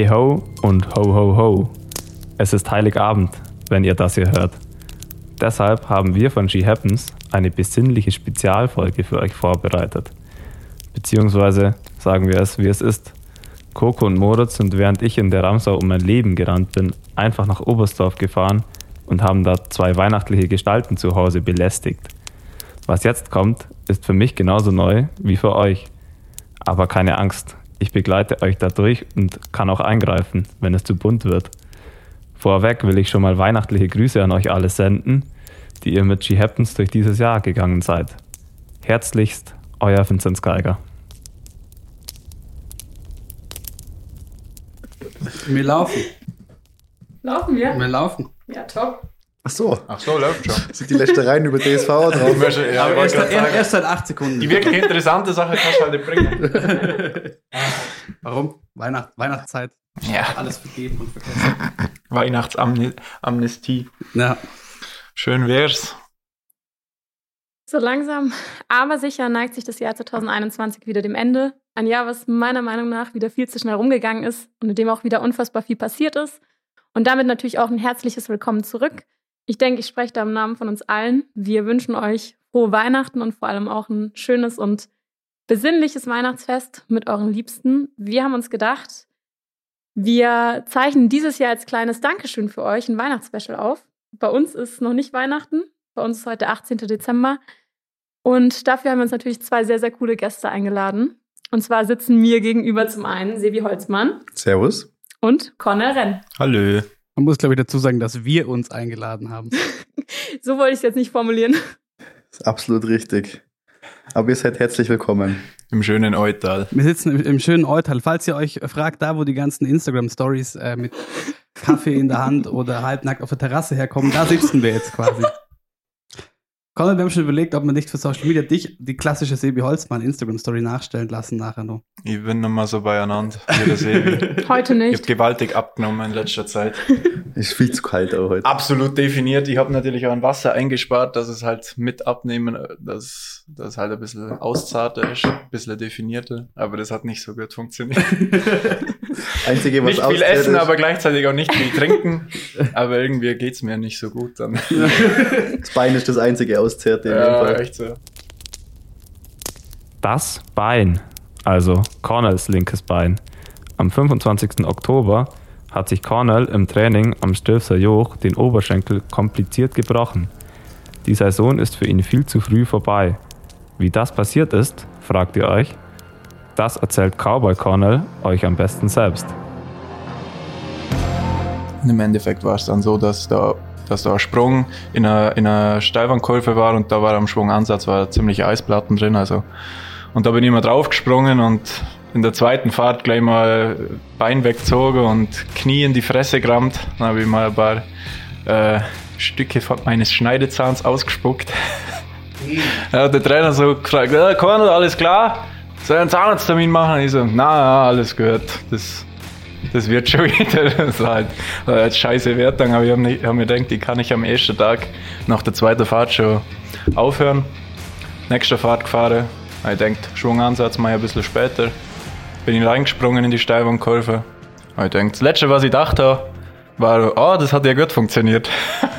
Hey ho und ho ho ho. Es ist Heiligabend, wenn ihr das hier hört. Deshalb haben wir von She Happens eine besinnliche Spezialfolge für euch vorbereitet. Beziehungsweise sagen wir es, wie es ist. Coco und Moritz sind während ich in der Ramsau um mein Leben gerannt bin, einfach nach Oberstdorf gefahren und haben da zwei weihnachtliche Gestalten zu Hause belästigt. Was jetzt kommt, ist für mich genauso neu wie für euch. Aber keine Angst, ich begleite euch dadurch und kann auch eingreifen, wenn es zu bunt wird. Vorweg will ich schon mal weihnachtliche Grüße an euch alle senden, die ihr mit She Happens durch dieses Jahr gegangen seid. Herzlichst, euer Vinzenz Geiger. Wir laufen. Laufen wir? Wir laufen. Ja, top. Ach so, Ach so, läuft schon. sind die Lästereien über DSV drauf? ja, Aber ich erst, sagen, erst seit acht Sekunden. die wirklich interessante Sache kannst du halt nicht bringen. Warum? Weihnacht, Weihnachtszeit. Ja, Alles vergeben und vergessen. Weihnachtsamnestie. Ja. Schön wär's. So langsam, aber sicher neigt sich das Jahr 2021 wieder dem Ende. Ein Jahr, was meiner Meinung nach wieder viel zu schnell rumgegangen ist und in dem auch wieder unfassbar viel passiert ist. Und damit natürlich auch ein herzliches Willkommen zurück. Ich denke, ich spreche da im Namen von uns allen. Wir wünschen euch frohe Weihnachten und vor allem auch ein schönes und besinnliches Weihnachtsfest mit euren Liebsten. Wir haben uns gedacht, wir zeichnen dieses Jahr als kleines Dankeschön für euch ein Weihnachtsspecial auf. Bei uns ist noch nicht Weihnachten. Bei uns ist heute 18. Dezember. Und dafür haben wir uns natürlich zwei sehr, sehr coole Gäste eingeladen. Und zwar sitzen mir gegenüber zum einen Sebi Holzmann Servus. und Conor Renn. Hallo. Man muss, glaube ich, dazu sagen, dass wir uns eingeladen haben. So wollte ich es jetzt nicht formulieren. Ist absolut richtig. Aber ihr seid herzlich willkommen. Im schönen Eutal. Wir sitzen im, im schönen Eutal. Falls ihr euch fragt, da wo die ganzen Instagram-Stories äh, mit Kaffee in der Hand oder halbnackt auf der Terrasse herkommen, da sitzen wir jetzt quasi. Conor, wir haben schon überlegt, ob wir nicht für Social Media dich die klassische Sebi Holzmann Instagram-Story nachstellen lassen nachher noch. Ich bin noch mal so beieinander. Wie das Sebi. Heute Ich habe nicht. gewaltig abgenommen in letzter Zeit. Ist viel zu kalt auch heute. Absolut definiert. Ich habe natürlich auch ein Wasser eingespart, dass es halt mit abnehmen, dass das halt ein bisschen auszarter ist, ein bisschen definierter. Aber das hat nicht so gut funktioniert. Einzige, was nicht viel essen, ist- aber gleichzeitig auch nicht viel trinken. Aber irgendwie geht's mir nicht so gut dann. das Bein ist das einzige Dem Ja, Fall. echt so. Das Bein, also Cornells linkes Bein. Am 25. Oktober hat sich Cornell im Training am Stilfser Joch den Oberschenkel kompliziert gebrochen. Die Saison ist für ihn viel zu früh vorbei. Wie das passiert ist, fragt ihr euch? Das erzählt Cowboy Cornell euch am besten selbst. Im Endeffekt war es dann so, dass da, dass da ein Sprung in einer, in einer Steilwandkurve war und da war am Schwungansatz war ziemlich Eisplatten drin. Also. Und da bin ich mal draufgesprungen und in der zweiten Fahrt gleich mal Bein weggezogen und Knie in die Fresse gerammt. Dann habe ich mal ein paar äh, Stücke von meines Schneidezahns ausgespuckt. Ja, der Trainer so gefragt, ja, Cornel, alles klar? Soll ich einen Zahnarzttermin machen? Und ich so, na, alles gut. Das, das wird schon wieder. Das war halt, war halt scheiße Wertung, aber ich habe hab mir gedacht, die kann ich am ersten Tag nach der zweiten Fahrt schon aufhören. Nächste Fahrt gefahren. Ich denkt, Schwungansatz mal ein bisschen später. Bin ich reingesprungen in die Steilwandkurve. Ich denkt, das letzte, was ich dachte, war, oh, das hat ja gut funktioniert.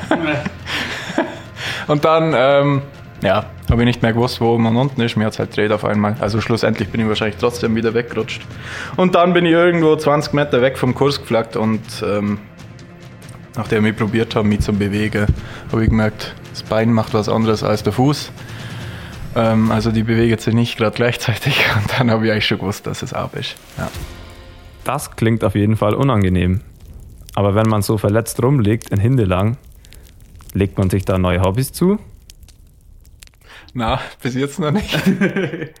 Und dann, ähm, ja, habe ich nicht mehr gewusst, wo oben und unten ist. Mir hat es halt dreht auf einmal. Also schlussendlich bin ich wahrscheinlich trotzdem wieder weggerutscht. Und dann bin ich irgendwo 20 Meter weg vom Kurs geflaggt und ähm, nachdem ich probiert habe, mich zu bewegen, habe ich gemerkt, das Bein macht was anderes als der Fuß. Ähm, also die bewegt sich nicht gerade gleichzeitig und dann habe ich eigentlich schon gewusst, dass es ab ist. Ja. Das klingt auf jeden Fall unangenehm. Aber wenn man so verletzt rumliegt in Hindelang, legt man sich da neue Hobbys zu? Na, bis jetzt noch nicht.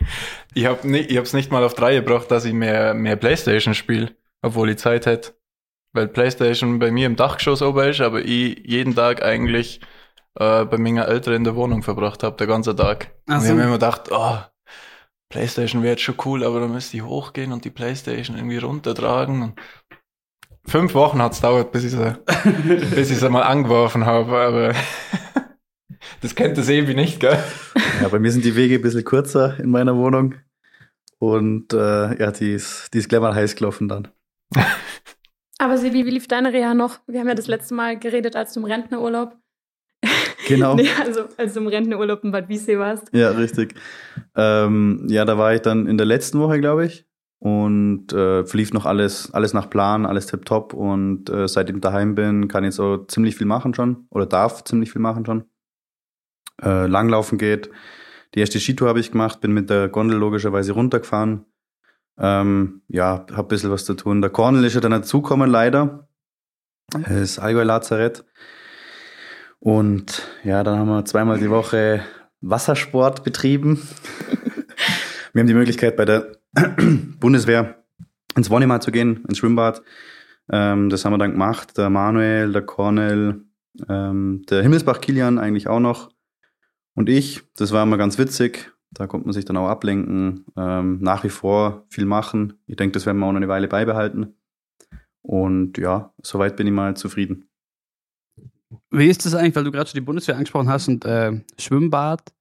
ich habe ni ich hab's nicht mal auf drei gebracht, dass ich mehr, mehr Playstation spiele, obwohl ich Zeit hätte. Weil Playstation bei mir im Dachgeschoss oben ist, aber ich jeden Tag eigentlich äh, bei meiner Eltern in der Wohnung verbracht habe, der ganze Tag. Ach und ich so. habe mir immer gedacht, oh, Playstation wäre jetzt schon cool, aber dann müsste ich hochgehen und die Playstation irgendwie runtertragen. Fünf Wochen hat's dauert, bis ich sie, bis ich sie mal angeworfen habe, aber das kennt das Ebi nicht, gell? Ja, bei mir sind die Wege ein bisschen kürzer in meiner Wohnung. Und äh, ja, die ist, die ist gleich mal heiß gelaufen dann. Aber Sebi, wie lief deine Reha noch? Wir haben ja das letzte Mal geredet, als du im Rentnerurlaub. Genau. nee, also als du im Rentnerurlaub in Bad Wiessee warst. Ja, richtig. Ähm, ja, da war ich dann in der letzten Woche, glaube ich. Und äh, verlief noch alles, alles nach Plan, alles tipptopp. Und äh, seitdem ich daheim bin, kann ich so ziemlich viel machen schon. Oder darf ziemlich viel machen schon. Äh, Langlaufen geht. Die erste Skitour habe ich gemacht, bin mit der Gondel logischerweise runtergefahren. Ähm, ja, hab ein bisschen was zu tun. Der Cornel ist ja dann dazugekommen, leider. Das Allgäu Lazarett. Und ja, dann haben wir zweimal die Woche Wassersport betrieben. wir haben die Möglichkeit, bei der Bundeswehr ins Wonnemar zu gehen, ins Schwimmbad. Ähm, das haben wir dann gemacht. Der Manuel, der Cornel, ähm, der Himmelsbach Kilian eigentlich auch noch. Und ich, das war immer ganz witzig. Da konnte man sich dann auch ablenken. Ähm, nach wie vor viel machen. Ich denke, das werden wir auch noch eine Weile beibehalten. Und ja, soweit bin ich mal zufrieden. Wie ist das eigentlich, weil du gerade schon die Bundeswehr angesprochen hast und äh, Schwimmbad,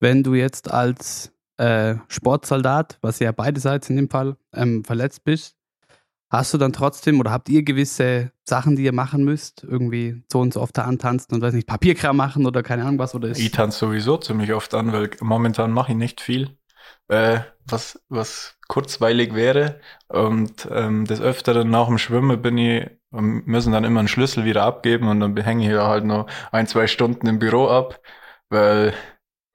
wenn du jetzt als äh, Sportsoldat, was ja beiderseits in dem Fall, ähm, verletzt bist, hast du dann trotzdem oder habt ihr gewisse Sachen, die ihr machen müsst? Irgendwie so und so oft da antanzen und weiß nicht, Papierkram machen oder keine Ahnung was? Oder ist Ich tanze sowieso ziemlich oft an, weil momentan mache ich nicht viel, äh, was, was kurzweilig wäre. Und ähm, des Öfteren nach dem Schwimmen bin ich, ähm, müssen dann immer einen Schlüssel wieder abgeben und dann hänge ich ja halt noch ein, zwei Stunden im Büro ab, weil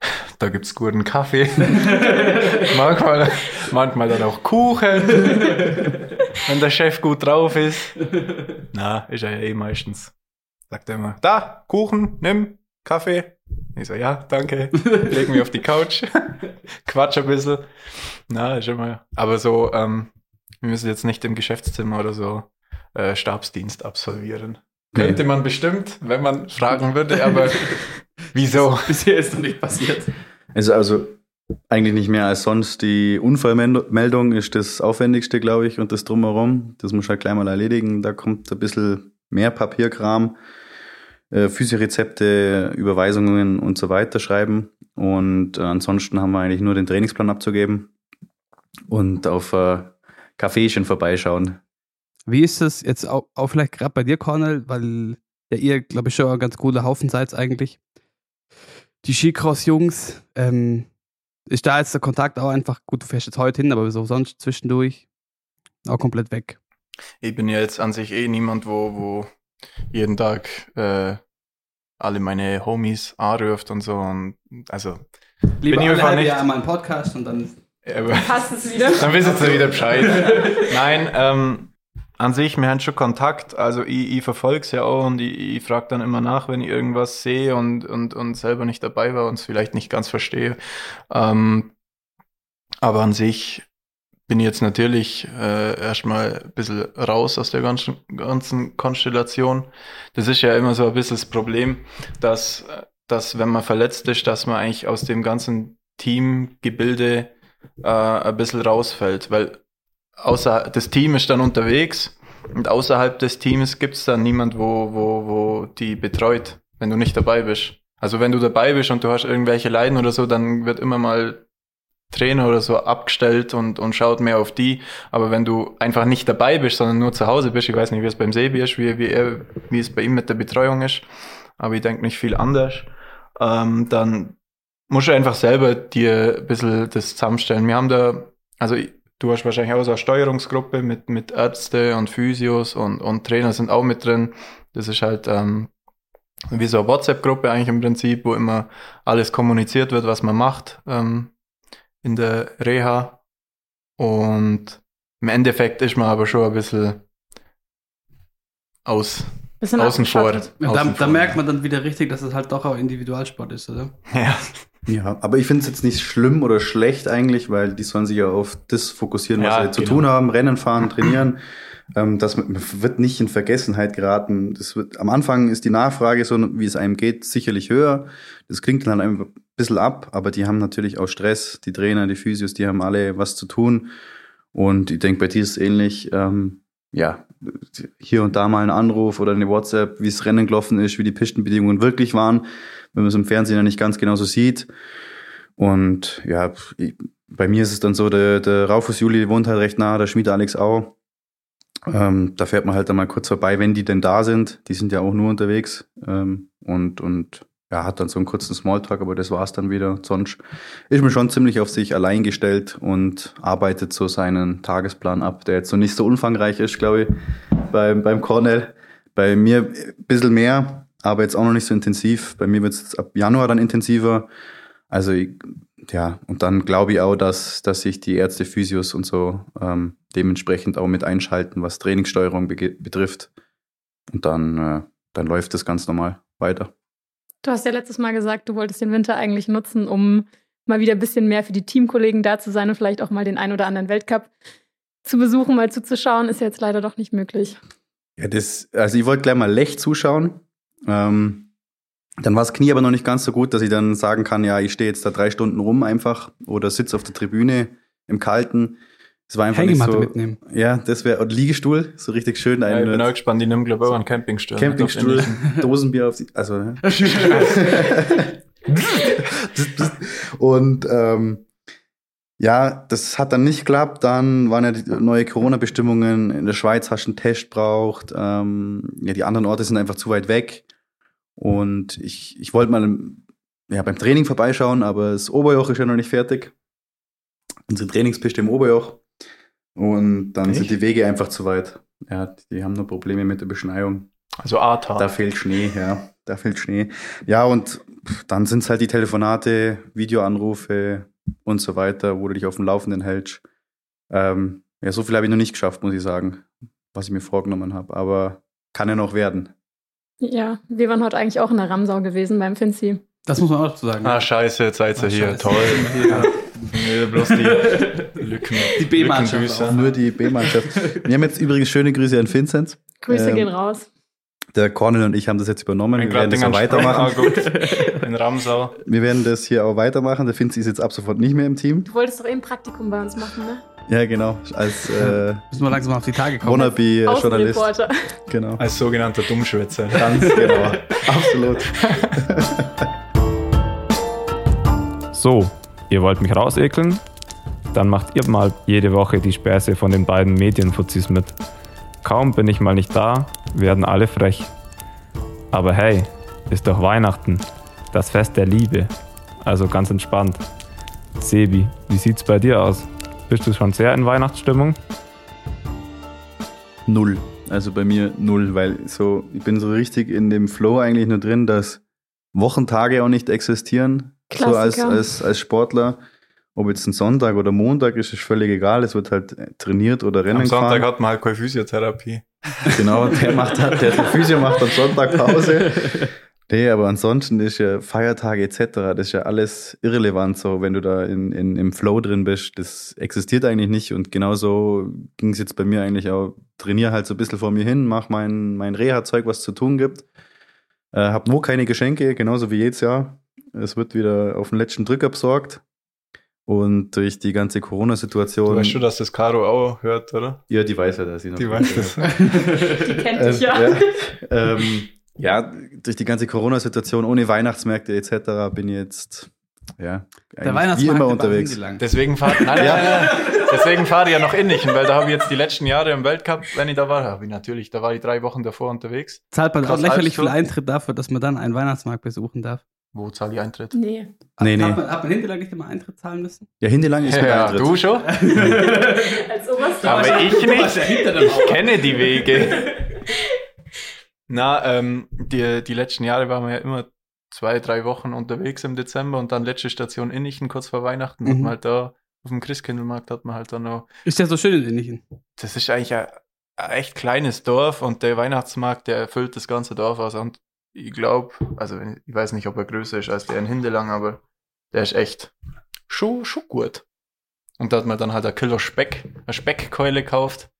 da gibt's guten Kaffee. manchmal, manchmal dann auch Kuchen. wenn der Chef gut drauf ist. Na, ist er ja eh meistens. Sagt er immer, da, Kuchen, nimm, Kaffee. Ich so, ja, danke. Leg mich auf die Couch. Quatsch ein bisschen. Na, ist immer. Aber so, ähm, wir müssen jetzt nicht im Geschäftszimmer oder so äh, Stabsdienst absolvieren. Nee. Könnte man bestimmt, wenn man fragen würde, aber wieso? Bisher ist noch nicht passiert. Also, also eigentlich nicht mehr als sonst. Die Unfallmeldung ist das Aufwendigste, glaube ich, und das Drumherum. Das muss halt gleich mal erledigen. Da kommt ein bisschen mehr Papierkram, äh, Physiorezepte, Überweisungen und so weiter schreiben. Und äh, ansonsten haben wir eigentlich nur den Trainingsplan abzugeben und auf äh, Kaffeechen vorbeischauen. Wie ist es jetzt auch, auch vielleicht gerade bei dir, Cornel, weil ja ihr, glaube ich, schon ein ganz cooler Haufen seid eigentlich. Die Skicross-Jungs, ähm, ist da jetzt der Kontakt auch einfach, gut, du fährst jetzt heute hin, aber so sonst zwischendurch auch komplett weg. Ich bin ja jetzt an sich eh niemand, wo, wo jeden Tag äh, alle meine Homies anruft und so. Und also Lieber Bin ich einfach nicht- Jahr mal einen Podcast und dann Passt es wieder? dann wissen sie wieder Bescheid. Nein, ähm, an sich, wir haben schon Kontakt. Also ich, ich verfolge es ja auch und ich, ich frage dann immer nach, wenn ich irgendwas sehe und, und, und selber nicht dabei war und es vielleicht nicht ganz verstehe. Ähm, aber an sich bin ich jetzt natürlich äh, erstmal ein bisschen raus aus der ganzen, ganzen Konstellation. Das ist ja immer so ein bisschen das Problem, dass, dass wenn man verletzt ist, dass man eigentlich aus dem ganzen Teamgebilde äh, ein bisschen rausfällt, weil außer das Team ist dann unterwegs und außerhalb des Teams gibt es dann niemand, wo, wo, wo die betreut, wenn du nicht dabei bist. Also wenn du dabei bist und du hast irgendwelche Leiden oder so, dann wird immer mal Trainer oder so abgestellt und, und schaut mehr auf die. Aber wenn du einfach nicht dabei bist, sondern nur zu Hause bist, ich weiß nicht, wie es beim Sebi ist, wie, wie, er, wie es bei ihm mit der Betreuung ist, aber ich denke nicht viel anders, ähm, dann musst du einfach selber dir ein bisschen das zusammenstellen. Wir haben da, also ich- du hast wahrscheinlich auch so eine Steuerungsgruppe mit, mit Ärzte und Physios und, und Trainer sind auch mit drin. Das ist halt ähm, wie so eine WhatsApp-Gruppe eigentlich im Prinzip, wo immer alles kommuniziert wird, was man macht ähm, in der Reha. Und im Endeffekt ist man aber schon ein bisschen aus, Bisschen außen vor. da, da merkt man dann wieder richtig, dass es halt doch auch Individualsport ist, oder? Ja. Ja, aber ich finde es jetzt nicht schlimm oder schlecht eigentlich, weil die sollen sich ja auf das fokussieren, was Ja, sie zu genau. tun haben, Rennen fahren, trainieren. ähm, das wird nicht in Vergessenheit geraten. Das wird, am Anfang ist die Nachfrage, so wie es einem geht, sicherlich höher. Das klingt dann einfach ein bisschen ab, aber die haben natürlich auch Stress. Die Trainer, die Physios, die haben alle was zu tun. Und ich denke, bei dir ist es ähnlich. Ähm, ja, hier und da mal ein Anruf oder eine WhatsApp, wie es Rennen gelaufen ist, wie die Pistenbedingungen wirklich waren, wenn man es im Fernsehen ja nicht ganz genau so sieht. Und ja, bei mir ist es dann so, der, der Raufus Juli wohnt halt recht nah, der Schmied Alex auch. Ähm, da fährt man halt dann mal kurz vorbei, wenn die denn da sind. Die sind ja auch nur unterwegs. Ähm, und, und ja, hat dann so einen kurzen Smalltalk, aber das war's dann wieder. Sonst ist man schon ziemlich auf sich allein gestellt und arbeitet so seinen Tagesplan ab, der jetzt so nicht so umfangreich ist, glaube ich, beim, beim Cornell. Bei mir ein bisschen mehr, aber jetzt auch noch nicht so intensiv. Bei mir wird es ab Januar dann intensiver. Also ich, ja, und dann glaube ich auch, dass, dass sich die Ärzte, Physios und so ähm, dementsprechend auch mit einschalten, was Trainingssteuerung be betrifft. Und dann, äh, dann läuft das ganz normal weiter. Du hast ja letztes Mal gesagt, du wolltest den Winter eigentlich nutzen, um mal wieder ein bisschen mehr für die Teamkollegen da zu sein und vielleicht auch mal den ein oder anderen Weltcup zu besuchen, mal zuzuschauen, ist jetzt leider doch nicht möglich. Ja, das, also ich wollte gleich mal Lech zuschauen. Ähm, dann war das Knie aber noch nicht ganz so gut, dass ich dann sagen kann, ja, ich stehe jetzt da drei Stunden rum einfach oder sitze auf der Tribüne im Kalten. Das war einfach Hängematte nicht so. mitnehmen. Ja, das wäre Liegestuhl, so richtig schön. Ja, ich bin Ein auch gespannt, die nehmen, glaube ich, auch einen Campingstuhl. Campingstuhl, Dosenbier auf die, also. ne? Und ähm, ja, das hat dann nicht geklappt. Dann waren ja die neue Corona-Bestimmungen. In der Schweiz hast du einen Test braucht. Ähm, ja, die anderen Orte sind einfach zu weit weg. Und ich, ich wollte mal ja, beim Training vorbeischauen, aber das Oberjoch ist ja noch nicht fertig. Unsere Trainingspiste im Oberjoch. Und dann sind Echt? die Wege einfach zu weit. Ja, die haben nur Probleme mit der Beschneiung. Also Aata. Da fehlt Schnee, ja. Da fehlt Schnee. Ja, und dann sind es halt die Telefonate, Videoanrufe und so weiter, wo du dich auf dem Laufenden hältst. Ähm, ja, so viel habe ich noch nicht geschafft, muss ich sagen, was ich mir vorgenommen habe. Aber kann ja noch werden. Ja, wir waren heute eigentlich auch in der Ramsau gewesen beim Finzi. Das muss man auch dazu sagen. Ah, scheiße, jetzt seid ihr Ah, hier. scheiße. Toll. Ja. Nee, bloß die Lücken. Die B-Mannschaft. Nur die B-Mannschaft. Wir haben jetzt übrigens schöne Grüße an Vincent. Grüße Ähm, gehen raus. Der Cornel und ich haben das jetzt übernommen. Wir werden das auch weitermachen. weitermachen. In Ramsau. Wir werden das hier auch weitermachen. Der Vinci ist jetzt ab sofort nicht mehr im Team. Du wolltest doch eben Praktikum bei uns machen, ne? Ja, genau. Als äh, Müssen wir langsam auf die Tage kommen. Wannabe-Journalist. Außenreporter. Genau. Als sogenannter Dummschwätzer. Ganz genau. Absolut. So, ihr wollt mich rausekeln? Dann macht ihr mal jede Woche die Späße von den beiden Medienfuzis mit. Kaum bin ich mal nicht da, werden alle frech. Aber hey, ist doch Weihnachten, das Fest der Liebe. Also ganz entspannt. Sebi, wie sieht's bei dir aus? Bist du schon sehr in Weihnachtsstimmung? Null. Also bei mir null, weil so, ich bin so richtig in dem Flow eigentlich nur drin, dass Wochentage auch nicht existieren. So als, Klassiker. als, als Sportler. Ob jetzt ein Sonntag oder Montag ist, ist völlig egal. Es wird halt trainiert oder Rennen Am Sonntag gefahren. hat man halt keine Physiotherapie. Genau, der macht halt, der Physio macht am Sonntag Pause. Nee, aber ansonsten ist ja Feiertage etc., das ist ja alles irrelevant, so wenn du da in, in, im Flow drin bist. Das existiert eigentlich nicht und genauso ging es jetzt bei mir eigentlich auch. Trainiere halt so ein bisschen vor mir hin, mach mein, mein Reha-Zeug, was zu tun gibt. Äh, hab nur keine Geschenke, genauso wie jedes Jahr. Es wird wieder auf den letzten Drücker besorgt. Und durch die ganze Du Corona-Situation. weißt schon, dass das Caro auch hört, oder? ja, die weiß ja, dass ich noch. Die weiß das. Die kennt dich ja. ja. Ähm, ja, durch die ganze Corona-Situation ohne Weihnachtsmärkte etc. bin ich jetzt ja, Der Weihnachtsmarkt wie immer unterwegs. Deswegen fahre nein, nein, nein, nein. Deswegen fahre ich ja nach Innichen, weil da habe ich jetzt die letzten Jahre im Weltcup, wenn ich da war, habe ich natürlich, da war ich drei Wochen davor unterwegs. Zahlt man auch lächerlich viel Eintritt dafür, dass man dann einen Weihnachtsmarkt besuchen darf. Wo zahle ich Eintritt? Nee. Nee, nee. Hat man, hat man nicht immer Eintritt zahlen müssen? Ja, Hindelang ist mit Ja, Eintritt. du schon? Als oberster. Aber ich nicht. ja Ich kenne die Wege. Na, ähm, die, die letzten Jahre waren wir ja immer zwei, drei Wochen unterwegs im Dezember und dann letzte Station Innichen, kurz vor Weihnachten. Mhm. man halt da auf dem Christkindlmarkt hat man halt dann noch. Ist ja so schön in Innichen. Das ist eigentlich ein, ein echt kleines Dorf und der Weihnachtsmarkt, der erfüllt das ganze Dorf aus. Und ich glaube, also ich weiß nicht, ob er größer ist als der in Hindelang, aber der ist echt schon, schon gut. Und da hat man dann halt ein Kilo Speck, eine Speckkeule gekauft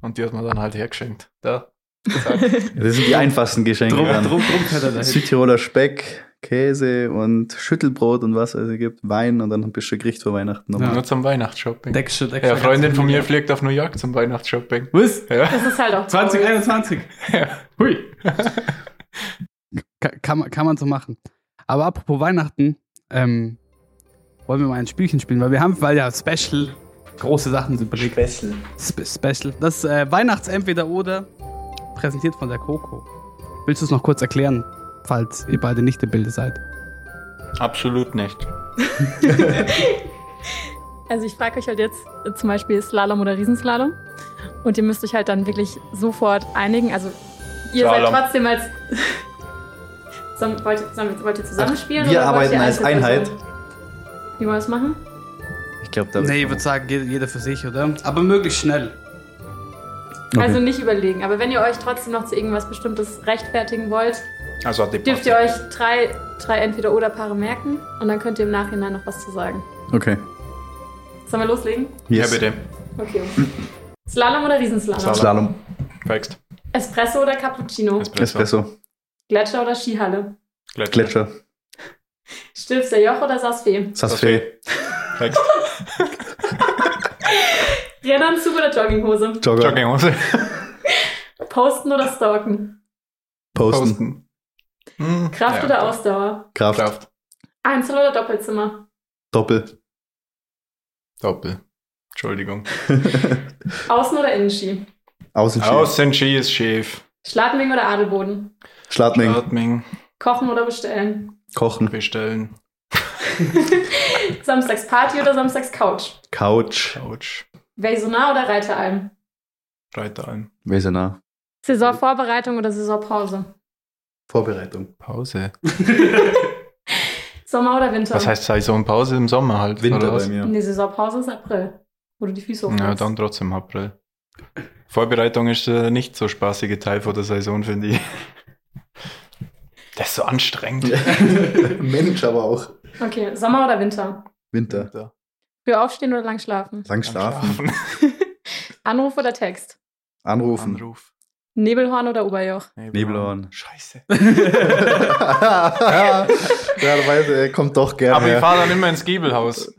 und die hat man dann halt hergeschenkt. Da. Das sind die einfachsten Geschenke. Drum, dann. drum, drum er. Südtiroler Speck, Käse und Schüttelbrot und was es gibt, Wein und dann ein bisschen Gericht vor Weihnachten nochmal. Nur zum Weihnachtsshopping. Deckst du, deckst Ja, du Freundin von mir fliegt auf New York zum Weihnachtsshopping. Was? Ja. Das ist halt auch traurig. 2021. Ja. Hui. Ka- kann, man, kann man so machen. Aber apropos Weihnachten, ähm, wollen wir mal ein Spielchen spielen, weil wir haben, weil ja Special große Sachen sind belegt. Special. Spe Special. Das äh, Weihnachts-Entweder-Oder präsentiert von der Coco. Willst du es noch kurz erklären, falls ihr beide nicht im Bilde seid? Absolut nicht. Also ich frage euch halt jetzt zum Beispiel Slalom oder Riesenslalom. Und ihr müsst euch halt dann wirklich sofort einigen. Also ihr Slalom. seid trotzdem als... Sollen- wollt, ihr- wollt ihr zusammenspielen? Wir arbeiten ihr als Einheit. Wie wollen wir das machen? Ich glaube, da. Nee, ich würde sagen, jeder, jeder für sich, oder? Aber möglichst schnell. Okay. Also nicht überlegen. Aber wenn ihr euch trotzdem noch zu irgendwas Bestimmtes rechtfertigen wollt, Also dürft ihr euch drei, drei Entweder-Oder-Paare merken. Und dann könnt ihr im Nachhinein noch was zu sagen. Okay. Sollen wir loslegen? Ja, Yes. bitte. Okay. Slalom oder Riesenslalom? Slalom. Slalom. Fängst. Espresso oder Cappuccino? Espresso. Espresso. Gletscher oder Skihalle? Gletscher. Gletscher. Stilfser Joch oder Sassfee? Sassfee. Fängst. Rennanzug oder Jogginghose? Jogger. Jogginghose. Posten oder stalken? Posten. Hm, Kraft ja. oder Ausdauer? Kraft. Kraft. Einzel- oder Doppelzimmer? Doppel. Doppel. Entschuldigung. Außen- oder Innenski? Außenski. Außenski ist schief. Schladming oder Adelboden? Schladming. Atming. Kochen oder bestellen? Kochen. Bestellen. Samstags Party oder Samstags Couch? Couch. Couch. Wesonar oder Reiteralm? Reiteralm. Wesenar. Saisonvorbereitung oder Saisonpause? Vorbereitung. Pause. Sommer oder Winter? Was heißt Saisonpause im Sommer halt? Winter bei mir. Die Saisonpause ist April, wo du die Füße hochmachst. Ja, dann trotzdem April. Vorbereitung ist der nicht so spaßige Teil von der Saison, finde ich. Das ist so anstrengend. Mensch, aber auch. Okay, Sommer oder Winter? Winter. Früh aufstehen oder lang schlafen? Lang schlafen. Anruf oder Text? Anrufen. Anruf. Nebelhorn oder Oberjoch? Nebelhorn. Scheiße. ja, da weiß er, kommt doch gerne. Aber ich fahre dann immer ins Giebelhaus.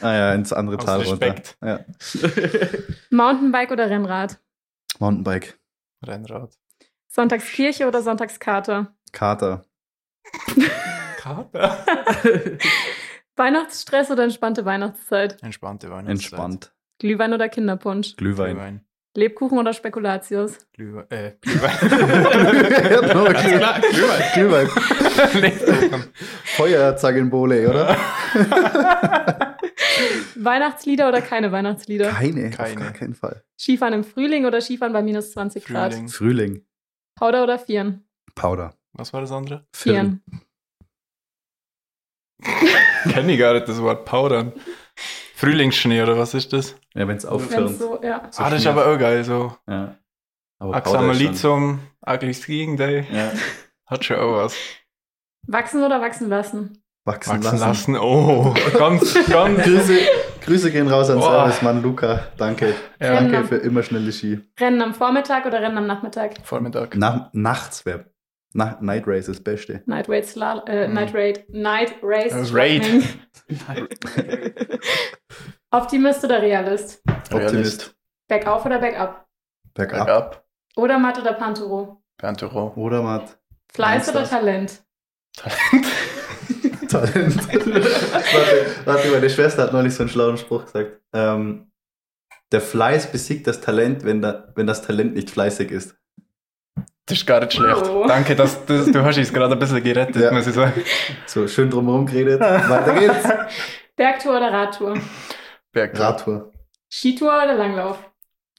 Ah ja, ins andere Aus Tal runter. Respekt. Ja. Mountainbike oder Rennrad? Mountainbike. Rennrad. Sonntagskirche oder Sonntagskarte? Kater. Kater. Weihnachtsstress oder entspannte Weihnachtszeit? Entspannte Weihnachtszeit. Entspannt. Glühwein oder Kinderpunsch? Glühwein. Glühwein. Lebkuchen oder Spekulatius? Glühwein. Äh, Glühwein. Glühwein. Glühwein. Feuerzangenbowle, oder? Weihnachtslieder oder keine Weihnachtslieder? Keine, auf Keine. gar keinen Fall. Skifahren im Frühling oder Skifahren bei minus 20 Grad? Frühling. Frühling. Powder oder Vieren? Powder. Was war das andere? Vieren. Kenne ich gar nicht das Wort Powdern. Frühlingsschnee oder was ist das? Ja, wenn es Wenn's aufhört. so, ja. So ah, das ist aber auch geil. So Ja. Aber Ugly Skiing Day. Ja. Hat schon auch was. Wachsen oder wachsen lassen? Wachsen, Wachsen lassen. lassen. Oh, ganz, ganz. Grüße, Grüße gehen raus an Boah. Servicemann Luca. Danke. Ja, Danke am- für immer schnelle Ski. Rennen am Vormittag oder Rennen am Nachmittag? Vormittag. Na, nachts wäre. Na, Night Race ist das Beste. Night Sla äh, Mhm. Night Raid, Night Race. Raid. Optimist oder Realist? Optimist. Bergauf oder bergab? Bergab. Bergab. Oder Matt oder Panturo? Pantero. Oder Matt. Fleiß oder du? Talent? Talent. warte, warte, meine Schwester hat neulich so einen schlauen Spruch gesagt. Ähm, der Fleiß besiegt das Talent, wenn, da, wenn das Talent nicht fleißig ist. Das ist gar nicht schlecht. Oh. Danke, dass, dass du hast es gerade ein bisschen gerettet, Ja. muss ich sagen. So schön drumherum geredet. Weiter geht's. Bergtour oder Radtour? Bergab. Radtour. Skitour oder Langlauf?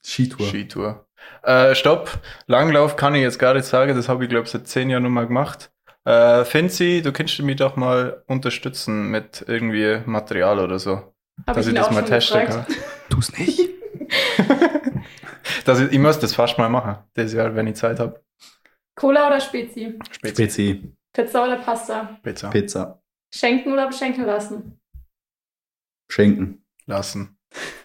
Skitour. Skitour. Äh, stopp. Langlauf kann ich jetzt gar nicht sagen. Das habe ich, glaube ich, seit zehn Jahren noch mal gemacht. Äh, Finzi, du kannst mich doch mal unterstützen mit irgendwie Material oder so. Hab dass ich ich das mal testen kann. Tu's nicht. dass ich, ich muss das fast mal machen, dieses Jahr, wenn ich Zeit habe. Cola oder Spezi? Spezi. Spezi. Pizza oder Pasta? Pizza. Pizza. Schenken oder beschenken lassen? Schenken. Lassen.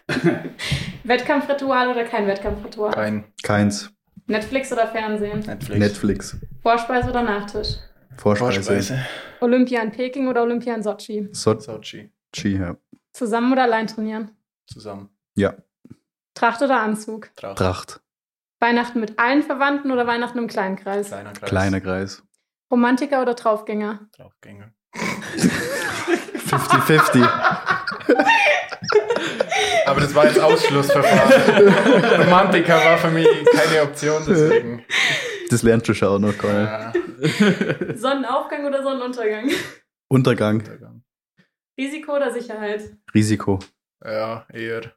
Wettkampfritual oder kein Wettkampfritual? Kein Keins. Netflix oder Fernsehen? Netflix. Netflix. Vorspeise oder Nachtisch? Vorspeise. Vorspeise. Olympia in Peking oder Olympia in Sochi? Sochi, Sochi. ja. Zusammen oder allein trainieren? Zusammen. Ja. Tracht oder Anzug? Tracht. Tracht. Weihnachten mit allen Verwandten oder Weihnachten im kleinen Kreis? Kleiner Kreis. Kleiner Kreis. Romantiker oder Draufgänger? Draufgänger. 50-50. Aber das war jetzt Ausschlussverfahren. Romantiker war für mich keine Option, deswegen. Das lernst du schon auch noch, Conny. Ja. Sonnenaufgang oder Sonnenuntergang? Untergang, Risiko oder Sicherheit? Risiko, ja, eher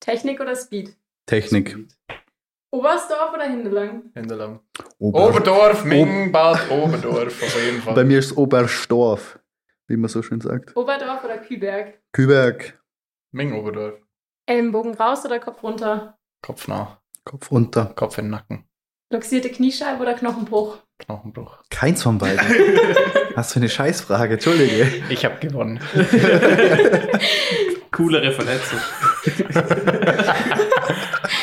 Technik oder Speed? Technik, Oberstdorf oder Hindelang? Hinterlang. Ober Oberdorf, Mingenbad, Oberdorf, auf jeden Fall. Bei mir ist Oberstorf, wie man so schön sagt. Oberdorf oder Küberg? Küberg, Ming Oberdorf. Ellenbogen raus oder Kopf runter? Kopf nach, Kopf runter. Kopf in den Nacken, Luxierte Kniescheibe oder Knochenbruch? Knochenbruch. Keins von beiden. Was für eine Scheißfrage, entschuldige. Ich habe gewonnen. Coolere Verletzung.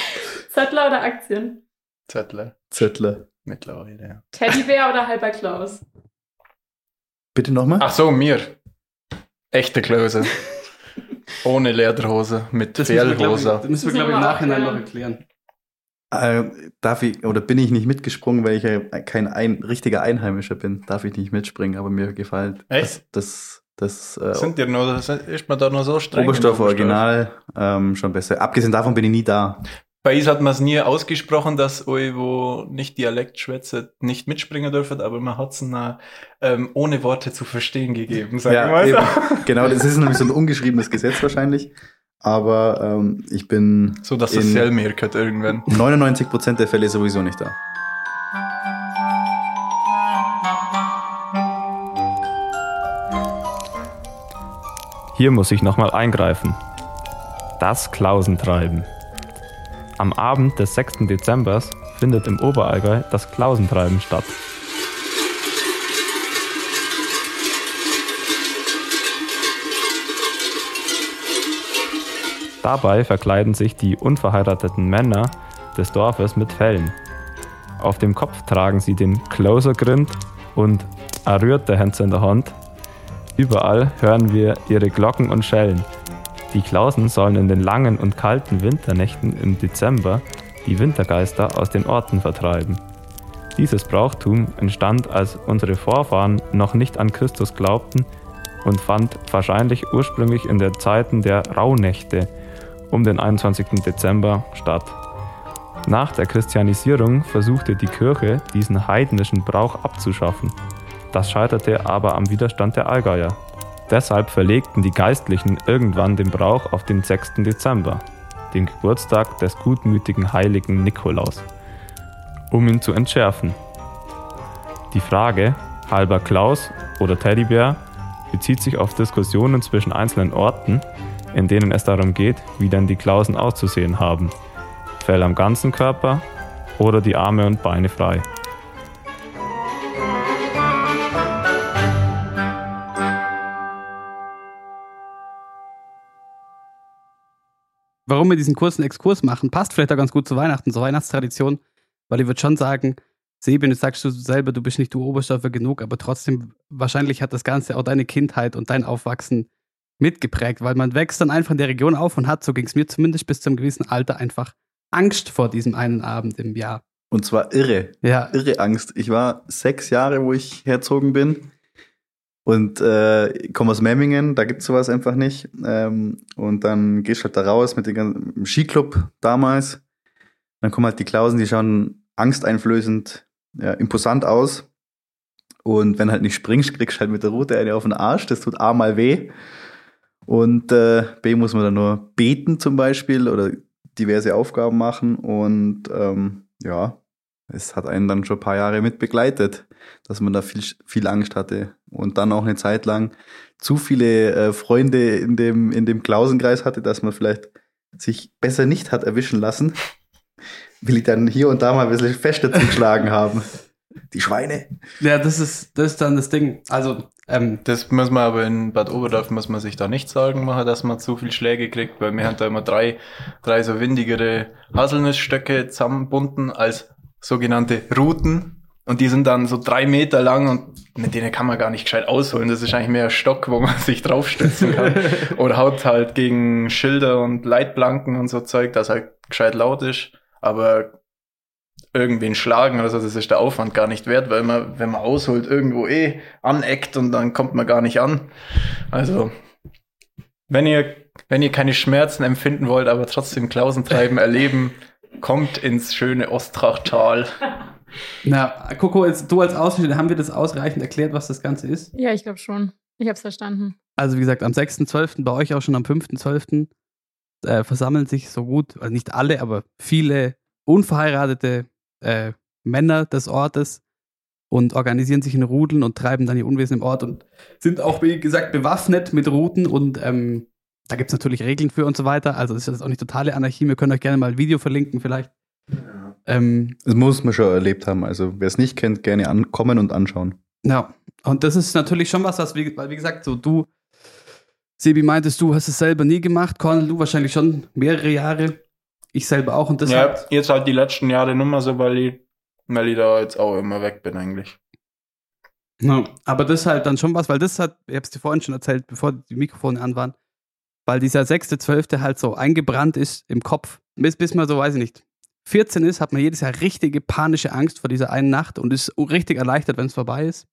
Zettler oder Aktien? Zettel. Zettler. Mittlerweile, ja. Teddybär oder halber Klaus? Bitte nochmal? Ach so, mir. Echte Klöße. Ohne Lederhose, mit Das Fellhose. das müssen wir, glaube ich, im Nachhinein noch erklären. Äh, darf ich, oder bin ich nicht mitgesprungen, weil ich ja kein ein, richtiger Einheimischer bin? Darf ich nicht mitspringen, aber mir gefällt Echt? das, das, das äh, Sind dir nur, ist man da nur so streng? Oberstoff im Original ähm, schon besser. Abgesehen davon bin ich nie da. Bei uns hat man es nie ausgesprochen, dass euch, wo nicht Dialekt schwätze, nicht mitspringen dürfen, aber man hat es ähm, ohne Worte zu verstehen gegeben, sagen wir mal so. genau, das ist nämlich so ein ungeschriebenes Gesetz wahrscheinlich. Aber ähm, ich bin So, dass das Sell merkt irgendwann. 99% der Fälle sowieso nicht da. Hier muss ich nochmal eingreifen. Das Klausentreiben. Am Abend des 6. Dezembers findet im Oberallgäu das Klausentreiben statt. Dabei verkleiden sich die unverheirateten Männer des Dorfes mit Fellen. Auf dem Kopf tragen sie den Closer-Grind und errührte Hände in der Hand. Überall hören wir ihre Glocken und Schellen. Die Klausen sollen in den langen und kalten Winternächten im Dezember die Wintergeister aus den Orten vertreiben. Dieses Brauchtum entstand, als unsere Vorfahren noch nicht an Christus glaubten und fand wahrscheinlich ursprünglich in den Zeiten der Rauhnächte um den 21. Dezember statt. Nach der Christianisierung versuchte die Kirche, diesen heidnischen Brauch abzuschaffen. Das scheiterte aber am Widerstand der Allgäuer. Deshalb verlegten die Geistlichen irgendwann den Brauch auf den 6. Dezember, den Geburtstag des gutmütigen heiligen Nikolaus, um ihn zu entschärfen. Die Frage, halber Klaus oder Teddybär, bezieht sich auf Diskussionen zwischen einzelnen Orten, in denen es darum geht, wie denn die Klausen auszusehen haben. Fell am ganzen Körper oder die Arme und Beine frei. Warum wir diesen kurzen Exkurs machen, passt vielleicht auch ganz gut zu Weihnachten, zur Weihnachtstradition, weil ich würde schon sagen, Sebin, jetzt sagst du selber, du bist nicht du Oberstoffer genug, aber trotzdem, wahrscheinlich hat das Ganze auch deine Kindheit und dein Aufwachsen mitgeprägt, weil man wächst dann einfach in der Region auf und hat, so ging es mir zumindest bis zu einem gewissen Alter, einfach Angst vor diesem einen Abend im Jahr. Und zwar irre. Ja, Irre Angst. Ich war sechs Jahre, wo ich herzogen bin. Und äh, komme aus Memmingen, da gibt's sowas einfach nicht. Ähm, und dann gehst du halt da raus mit dem ganzen- im Skiclub damals. Dann kommen halt die Klausen, die schauen angsteinflößend, ja, imposant aus. Und wenn halt nicht springst, kriegst du halt mit der Route eine auf den Arsch. Das tut A mal weh. Und äh, B muss man dann nur beten zum Beispiel oder diverse Aufgaben machen. Und ähm, ja, es hat einen dann schon ein paar Jahre mit begleitet, dass man da viel, viel Angst hatte. Und dann auch eine Zeit lang zu viele äh, Freunde in dem, in dem Klausenkreis hatte, dass man vielleicht sich besser nicht hat erwischen lassen, will ich dann hier und da mal ein bisschen fester zugeschlagen haben. Die Schweine. ja das, ist, das ist dann das Ding. Also, ähm, Das muss man aber in Bad Oberdorf muss man sich da nicht Sorgen machen, dass man zu viel Schläge kriegt, weil wir haben da immer drei, drei so windigere Haselnussstöcke zusammenbunden als sogenannte Routen. Und die sind dann so drei Meter lang und mit denen kann man gar nicht gescheit ausholen. Das ist eigentlich mehr ein Stock, wo man sich draufstützen kann. Oder haut halt gegen Schilder und Leitplanken und so Zeug, das halt gescheit laut ist. Aber irgendwen schlagen oder so, das ist der Aufwand gar nicht wert, weil man, wenn man ausholt, irgendwo eh aneckt und dann kommt man gar nicht an. Also, Wenn ihr, wenn ihr keine Schmerzen empfinden wollt, aber trotzdem Klausentreiben erleben, kommt ins schöne Ostrachtal. Na, Coco, jetzt, du als Außenstehender, haben wir das ausreichend erklärt, was das Ganze ist? Ja, ich glaube schon. Ich habe es verstanden. Also wie gesagt, am 6.12., bei euch auch schon am 5.12. Äh, versammeln sich so gut, also nicht alle, aber viele unverheiratete äh, Männer des Ortes und organisieren sich in Rudeln und treiben dann ihr Unwesen im Ort und sind auch, wie gesagt, bewaffnet mit Routen und ähm, da gibt es natürlich Regeln für und so weiter. Also das ist auch nicht totale Anarchie. Wir können euch gerne mal ein Video verlinken, vielleicht. Ähm, Das muss man schon erlebt haben. Also wer es nicht kennt, gerne ankommen und anschauen. Ja, und das ist natürlich schon was, was, wie, weil wie gesagt, so du, Sebi, meintest, du hast es selber nie gemacht, Cornel, du wahrscheinlich schon mehrere Jahre, ich selber auch und das ja, hat, jetzt halt die letzten Jahre nicht mehr so, weil ich, weil ich da jetzt auch immer weg bin eigentlich. ja, aber das ist halt dann schon was, weil das hat, ich hab's dir vorhin schon erzählt, bevor die Mikrofone an waren, weil dieser 6.12. halt so eingebrannt ist im Kopf, bis, bis man so, weiß ich nicht, 14 ist, hat man jedes Jahr richtige panische Angst vor dieser einen Nacht und ist richtig erleichtert, wenn es vorbei ist.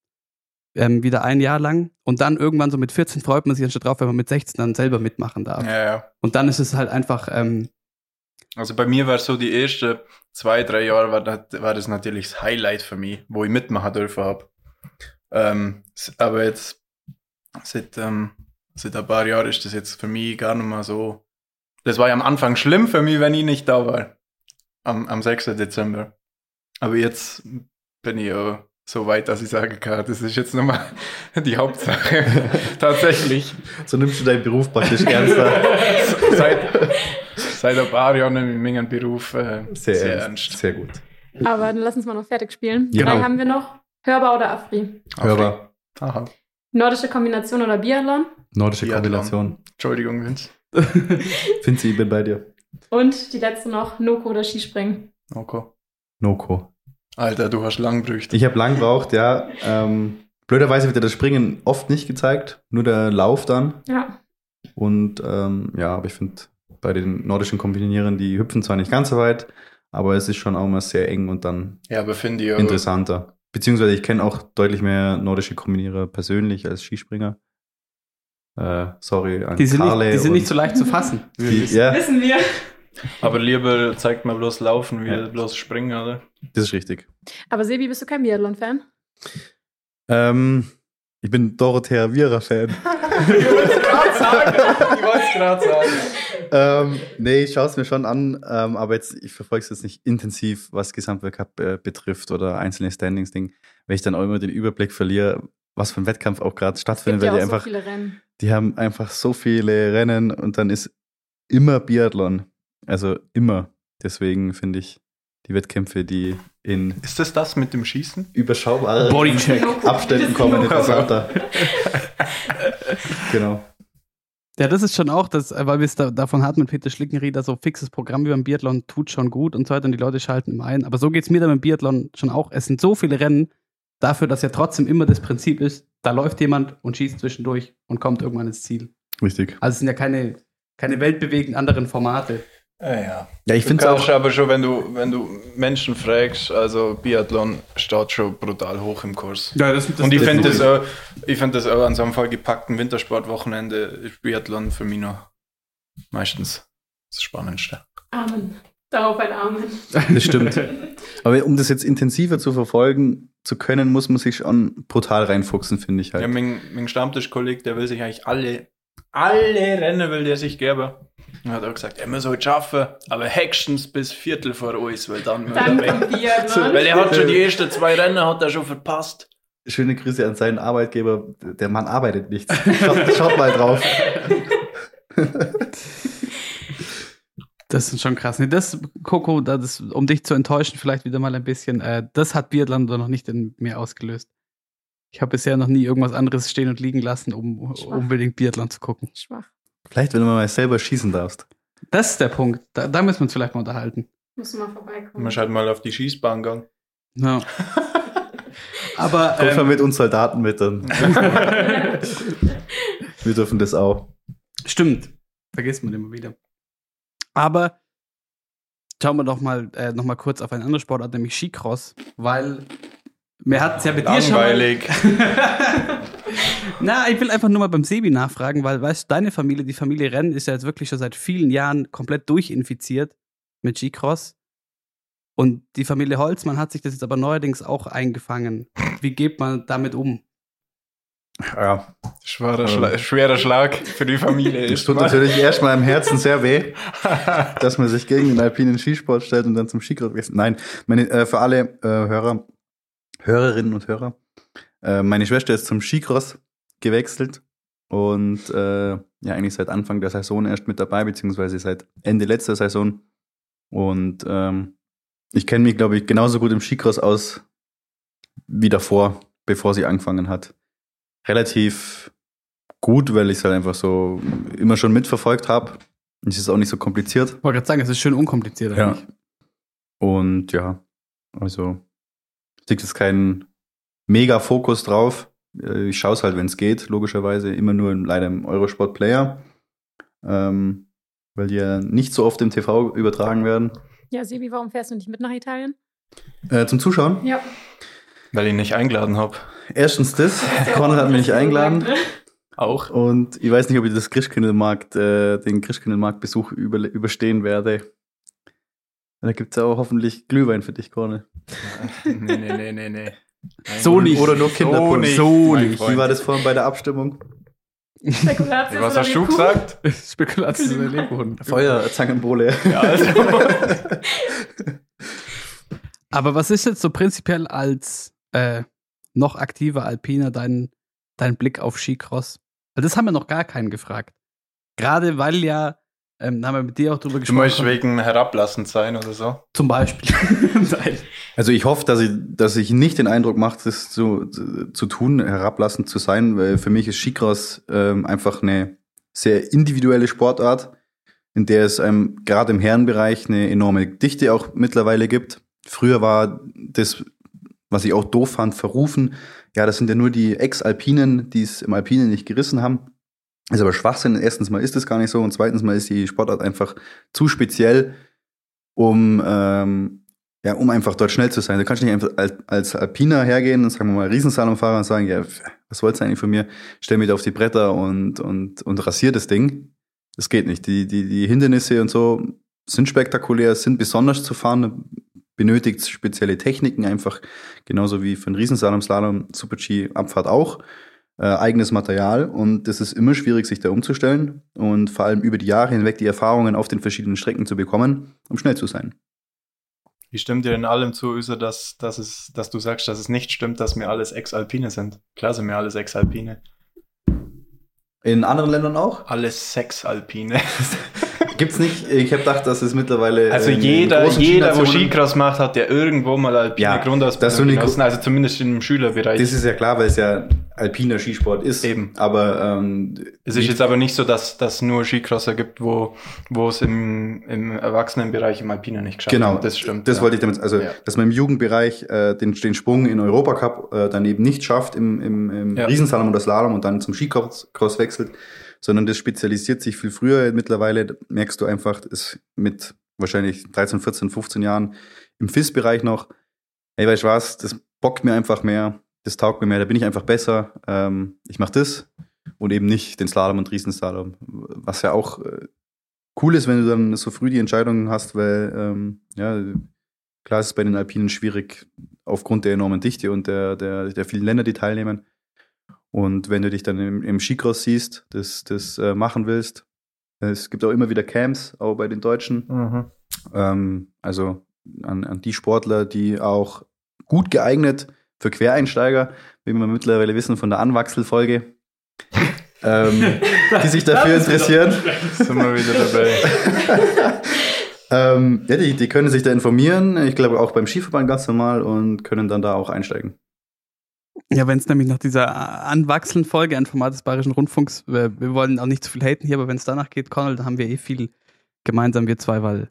Ähm, wieder ein Jahr lang. Und dann irgendwann so mit 14 freut man sich anstatt drauf, wenn man mit 16 dann selber mitmachen darf. Ja, ja. Und dann ist es halt einfach, ähm, Also bei mir war so die ersten zwei, drei Jahre war das, war das natürlich das Highlight für mich, wo ich mitmachen dürfen habe. Ähm, aber jetzt seit, ähm, seit ein paar Jahren ist das jetzt für mich gar nicht mehr so. Das war ja am Anfang schlimm für mich, wenn ich nicht da war. Am, am 6. Dezember. Aber jetzt bin ich ja so weit, dass ich sagen kann, das ist jetzt nochmal die Hauptsache. Tatsächlich. So nimmst du deinen Beruf praktisch ernster. seit, seit ein paar Jahren in meinem Beruf äh, Sehr, sehr, ernst. ernst. Sehr gut. Aber dann lass uns mal noch fertig spielen. Genau. Drei haben wir noch. Hörbar oder Afri? Hörbar. Aha. Nordische Kombination oder Biathlon? Nordische Biathlon. Kombination. Entschuldigung, Vince. Finzi, ich bin bei dir. Und die letzte noch, Noko oder Skispringen? Okay. Noko. Alter, du hast lang gebraucht. Ich habe lang gebraucht, ja. Ähm, blöderweise wird dir das Springen oft nicht gezeigt, nur der Lauf dann. Ja. Und ähm, ja, aber ich finde, bei den nordischen Kombinieren, die hüpfen zwar nicht ganz so weit, aber es ist schon auch mal sehr eng und dann Ja, aber finde ich auch. interessanter. Beziehungsweise ich kenne auch deutlich mehr nordische Kombinierer persönlich als Skispringer. Äh, sorry an die sind, Karle nicht, die sind nicht so leicht zu fassen. die, ja, Wissen wir. Aber lieber zeigt mir bloß laufen, wie Ja. bloß springen, oder? das ist richtig. Aber Sebi, bist du kein Biathlon-Fan? Ähm, ich bin Dorothea Viera-Fan. ich wollte es gerade sagen. Ich wollte es gerade sagen. ähm, nee, ich schaue es mir schon an, ähm, aber jetzt, ich verfolge es jetzt nicht intensiv, was Gesamtweltcup äh, betrifft oder einzelne Standings-Ding, weil ich dann auch immer den Überblick verliere, was für ein Wettkampf auch gerade Es stattfindet, gibt weil ja die auch so einfach, viele Rennen. Die haben einfach so viele Rennen und dann ist immer Biathlon. Also immer. Deswegen finde ich die Wettkämpfe, die in Ist das das mit dem Schießen? überschaubaren Bodycheck. Abständen kommen, interessanter. genau. Ja, das ist schon auch, das, weil wir es da, davon hatten mit Peter Schlickenrieder, so fixes Programm wie beim Biathlon tut schon gut und so weiter und die Leute schalten immer ein. Aber so geht es mir dann beim Biathlon schon auch. Es sind so viele Rennen, dafür, dass ja trotzdem immer das Prinzip ist, da läuft jemand und schießt zwischendurch und kommt irgendwann ins Ziel. Richtig. Also es sind ja keine, keine weltbewegend anderen Formate. Ja, ja. Ja, ich finde es auch. aber schon, wenn du, wenn du Menschen fragst, also Biathlon steht schon brutal hoch im Kurs. Ja, das, Und ich finde das, auch- ich find das auch an so einem vollgepackten Wintersportwochenende ist Biathlon für mich noch meistens das Spannendste. Amen. Darauf ein Amen. Das stimmt. Aber um das jetzt intensiver zu verfolgen zu können, muss man sich schon brutal reinfuchsen, finde ich halt. Ja, mein, mein Stammtischkollege, der will sich eigentlich alle, alle Rennen will der sich geben. Und hat auch gesagt, er muss heute schaffen, aber höchstens bis Viertel vor uns, weil dann, Dann er weg. Biathlon. Weil er hat schon die ersten zwei Rennen hat er schon verpasst. Schöne Grüße an seinen Arbeitgeber. Der Mann arbeitet nicht. Schaut, schaut mal drauf. Das ist schon krass. Nee, das, Coco, das, um dich zu enttäuschen, vielleicht wieder mal ein bisschen, äh, das hat Biathlon doch noch nicht in mir ausgelöst. Ich habe bisher noch nie irgendwas anderes stehen und liegen lassen, um Schwach. unbedingt Biathlon zu gucken. Schwach. Vielleicht, wenn du mal selber schießen darfst. Das ist der Punkt. Da, da müssen wir uns vielleicht mal unterhalten. Du mal vorbeikommen. Man halt mal auf die Schießbahn gegangen. Ja. Aber Komm mal ähm, mit uns Soldaten mit, dann. Wir dürfen das auch. stimmt. Vergisst man immer wieder. Aber schauen wir doch mal, äh, noch mal kurz auf einen anderen Sportart, nämlich Skicross, weil mir hat es ja bei dir schon Langweilig. Na, ich will einfach nur mal beim Sebi nachfragen, weil, weißt du, deine Familie, die Familie Renn, ist ja jetzt wirklich schon seit vielen Jahren komplett durchinfiziert mit G-Cross. Und die Familie Holzmann hat sich das jetzt aber neuerdings auch eingefangen. Wie geht man damit um? Ja, Schwerer, Schla schwerer Schlag für die Familie. es tut natürlich erstmal im Herzen sehr weh, dass man sich gegen den alpinen Skisport stellt und dann zum Skicross wechselt. Nein, meine, äh, für alle äh, Hörer, Hörerinnen und Hörer, äh, meine Schwester ist zum Skicross gewechselt und äh, ja, eigentlich seit Anfang der Saison erst mit dabei, beziehungsweise seit Ende letzter Saison. Und ähm, ich kenne mich, glaube ich, genauso gut im Skicross aus wie davor, bevor sie angefangen hat. Relativ gut, weil ich es halt einfach so immer schon mitverfolgt habe. Es ist auch nicht so kompliziert. Ich wollte gerade sagen, es ist schön unkompliziert Ja. eigentlich. Und ja, also es liegt jetzt kein mega Fokus drauf. Äh, Ich schaue es halt, wenn es geht, logischerweise. Immer nur im- leider im Eurosport Player. Ähm, weil die ja nicht so oft im TV übertragen werden. Ja, Sebi, warum fährst du nicht mit nach Italien? Äh, zum Zuschauen. Ja. Weil ich ihn nicht eingeladen habe. Erstens das. Konrad hat mich nicht eingeladen. Auch. Und ich weiß nicht, ob ich das Christkindlmarkt, äh, den Christkindlmarkt-Besuch über, überstehen werde. Da gibt es ja auch hoffentlich Glühwein für dich, Corne. nee, nee, nee, nee, nee. So Oder- nicht. Oder nur Kinderpunsch. nicht, So nicht. Wie war das vorhin bei der Abstimmung? Spekulatius Was hast du gesagt? Spekulatius in der Lebkuchen. Feuerzangenbowle. Ja, also. Aber was ist jetzt so prinzipiell als äh, noch aktiver Alpiner dein, dein Blick auf Skicross? Weil das haben wir noch gar keinen gefragt. Gerade weil ja, ähm, da haben wir mit dir auch drüber Du gesprochen. musst wegen herablassend sein oder so. Zum Beispiel. Also ich hoffe, dass ich, dass ich nicht den Eindruck mache, das zu, zu, zu tun, herablassend zu sein, weil für mich ist Skicross ähm, einfach eine sehr individuelle Sportart, in der es einem gerade im Herrenbereich eine enorme Dichte auch mittlerweile gibt. Früher war das, was ich auch doof fand, verrufen. Ja, das sind ja nur die Ex-Alpinen, die es im Alpinen nicht gerissen haben. Ist aber Schwachsinn. Erstens mal ist es gar nicht so und zweitens mal ist die Sportart einfach zu speziell, um ähm, ja, um einfach dort schnell zu sein. Du kannst nicht einfach als, als Alpiner hergehen und sagen wir mal Riesensalonfahrer und sagen, ja, was wollt's eigentlich von mir? Stell mich da auf die Bretter und, und, und rasier das Ding. Das geht nicht. Die, die, die Hindernisse und so sind spektakulär, sind besonders zu fahren, benötigt spezielle Techniken einfach, genauso wie für einen Riesensalom, Slalom, Super-G, Abfahrt auch. Äh, eigenes Material und es ist immer schwierig, sich da umzustellen und vor allem über die Jahre hinweg die Erfahrungen auf den verschiedenen Strecken zu bekommen, um schnell zu sein. Ich stimme dir in allem zu, Öse, dass, dass, es, dass du sagst, dass es nicht stimmt, dass wir alles Ex-Alpine sind. Klar sind wir alles Ex-Alpine. In anderen Ländern auch? Alles Sex-Alpine. Gibt's nicht. Ich habe gedacht, dass es mittlerweile. Also in jeder, jeder, wo Skicross macht, hat ja irgendwo mal alpine Ja, das Grundausbildung genossen, also zumindest im Schülerbereich. Das ist ja klar, weil es ja alpiner Skisport ist. Eben. Aber ähm, es ist jetzt aber nicht so, dass dass nur Skicrosser gibt, wo, wo es im, im Erwachsenenbereich im Alpinen nicht geschafft Genau, haben. Das stimmt. Das ja. wollte ich damit, also Ja. dass man im Jugendbereich äh, den, den Sprung in Europacup äh, dann eben nicht schafft im, im, im Ja. Riesenslalom oder Slalom und dann zum Skicross Cross wechselt, sondern das spezialisiert sich viel früher. Mittlerweile merkst du einfach, ist mit wahrscheinlich 13, 14, 15 Jahren im FIS-Bereich noch, ey, weißt du was, das bockt mir einfach mehr, das taugt mir mehr, da bin ich einfach besser. Ähm, ich mache das und eben nicht den Slalom und Riesenslalom, was ja auch äh, cool ist, wenn du dann so früh die Entscheidung hast, weil ähm, ja, klar ist es bei den Alpinen schwierig aufgrund der enormen Dichte und der, der, der vielen Länder, die teilnehmen. Und wenn du dich dann im, im Skicross siehst, das, das äh, machen willst, es gibt auch immer wieder Camps, auch bei den Deutschen. Mhm. Ähm, also an, an die Sportler, die auch gut geeignet für Quereinsteiger, wie wir mittlerweile wissen von der Anwachselfolge, ähm, die sich dafür interessieren. Sind wir wieder dabei. ähm, ja, die, die können sich da informieren. Ich glaube auch beim Skiverband ganz normal und können dann da auch einsteigen. Ja, wenn es nämlich nach dieser Anwachseln-Folge ein Format des Bayerischen Rundfunks, wir, wir wollen auch nicht zu viel haten hier, aber wenn es danach geht, Connell, dann haben wir eh viel gemeinsam, wir zwei, weil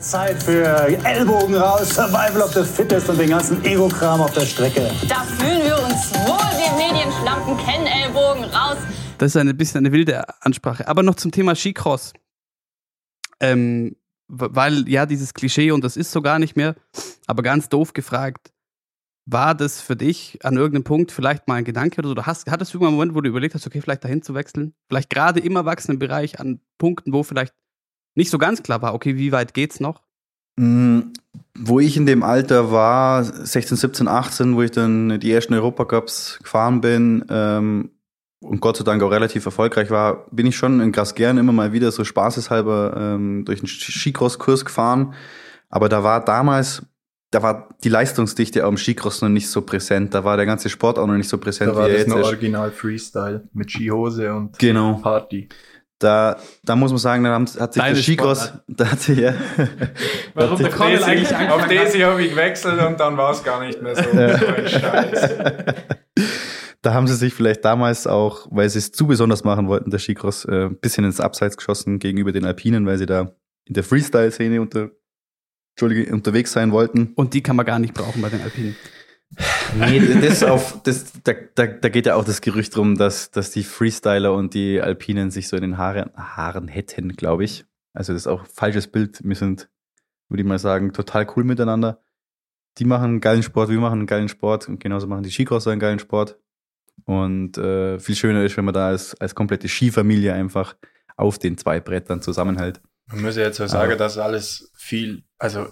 Zeit für Ellbogen raus, Survival of the Fittest und den ganzen Ego-Kram auf der Strecke. Da fühlen wir uns wohl, wir Medienschlampen kennen Ellbogen raus. das ist ein bisschen eine wilde Ansprache. Aber noch zum Thema Skicross. Ähm, weil ja, dieses Klischee, und das ist so gar nicht mehr, aber ganz doof gefragt, War das für dich an irgendeinem Punkt vielleicht mal ein Gedanke oder so? Du hast, hattest du irgendwann einen Moment, wo du überlegt hast, okay, vielleicht dahin zu wechseln? Vielleicht gerade im Erwachsenenbereich an Punkten, wo vielleicht nicht so ganz klar war, okay, wie weit geht's noch? Mm, Wo ich in dem Alter war, 16, 17, 18, wo ich dann die ersten Europacups gefahren bin ähm, und Gott sei Dank auch relativ erfolgreich war, bin ich schon in Grasgern immer mal wieder so spaßeshalber ähm, durch einen Skicross-Kurs gefahren. Aber da war damals, da war die Leistungsdichte am Skicross noch nicht so präsent. Da war der ganze Sport auch noch nicht so präsent, Da war wie das jetzt ist. original Freestyle mit Skihose und Genau. Party. Da, da muss man sagen, da haben- hat sich Deine der Skicross, da hat sich, ja, Warum der Conny eigentlich auf Daisy habe ich gewechselt und dann war es gar nicht mehr so, Scheiß. Da haben sie sich vielleicht damals auch, weil sie es zu besonders machen wollten, der Skicross, äh, ein bisschen ins Abseits geschossen gegenüber den Alpinen, weil sie da in der Freestyle-Szene unter, Entschuldige, unterwegs sein wollten. Und die kann man gar nicht brauchen bei den Alpinen. Nee, das auf, das, da, da, da geht ja auch das Gerücht drum, dass, dass die Freestyler und die Alpinen sich so in den Haaren, Haaren hätten, glaube ich. Also das ist auch ein falsches Bild. Wir sind, würde ich mal sagen, total cool miteinander. Die machen einen geilen Sport, wir machen einen geilen Sport und genauso machen die Skicrosser einen geilen Sport. Und äh, viel schöner ist, wenn man da als, als komplette Skifamilie einfach auf den zwei Brettern zusammenhält. Man muss ja jetzt auch sagen, dass alles viel, also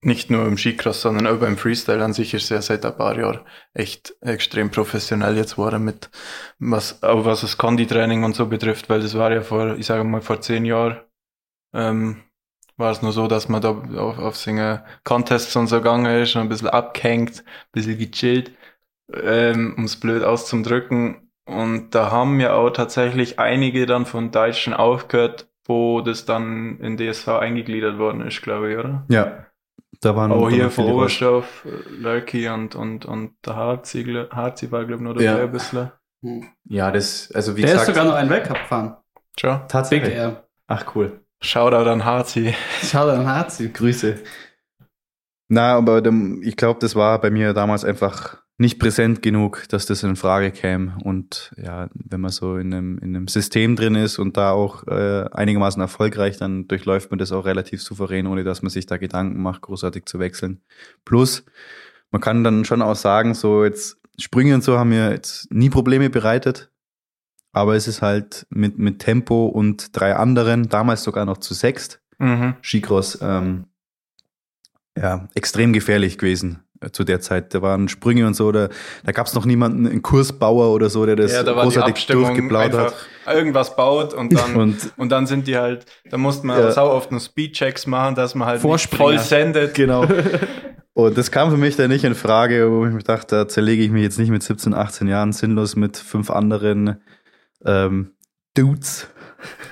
nicht nur im Skicross, sondern auch beim Freestyle an sich ist ja seit ein paar Jahren echt extrem professionell jetzt geworden mit, was, auch was das Konditraining und so betrifft, weil das war ja vor, ich sage mal, vor zehn Jahren, ähm, war es nur so, dass man da auf, auf seine Contests und so gegangen ist und ein bisschen abgehängt, ein bisschen gechillt, ähm, um es blöd auszudrücken. Und da haben ja auch tatsächlich einige dann von Deutschen aufgehört, wo das dann in DSV eingegliedert worden ist, glaube ich, oder? Ja. Da waren Auch hier. Oberstoff, Lurky und, und, und der Harzi, Harzi war, glaube ich, noch dabei Ja. ein bisschen. Ja, das, also wie Der ist gesagt, sogar noch einen Weltcup gefahren. Ciao. Tatsächlich. Ach, cool. Shoutout an Harzi. Schau da an Harzi. Grüße. Na, aber dem, ich glaube, das war bei mir damals einfach nicht präsent genug, dass das in Frage käme. Und ja, wenn man so in einem, in einem System drin ist und da auch äh, einigermaßen erfolgreich, dann durchläuft man das auch relativ souverän, ohne dass man sich da Gedanken macht, großartig zu wechseln. Plus, man kann dann schon auch sagen, so jetzt Sprünge und so haben mir jetzt nie Probleme bereitet. Aber es ist halt mit, mit Tempo und drei anderen, damals sogar noch zu sechst, Mhm. Skicross ähm, ja, extrem gefährlich gewesen zu der Zeit. Da waren Sprünge und so, da, da gab es noch niemanden, einen Kursbauer oder so, der das ja, da großartig durchgeplaut hat. irgendwas baut und dann, und, Und dann sind die halt, da musste man Ja. sau oft nur Speedchecks machen, dass man halt voll sendet. genau. Und das kam für mich dann nicht in Frage, wo ich mir dachte, da zerlege ich mich jetzt nicht mit 17, 18 Jahren sinnlos mit fünf anderen ähm, Dudes,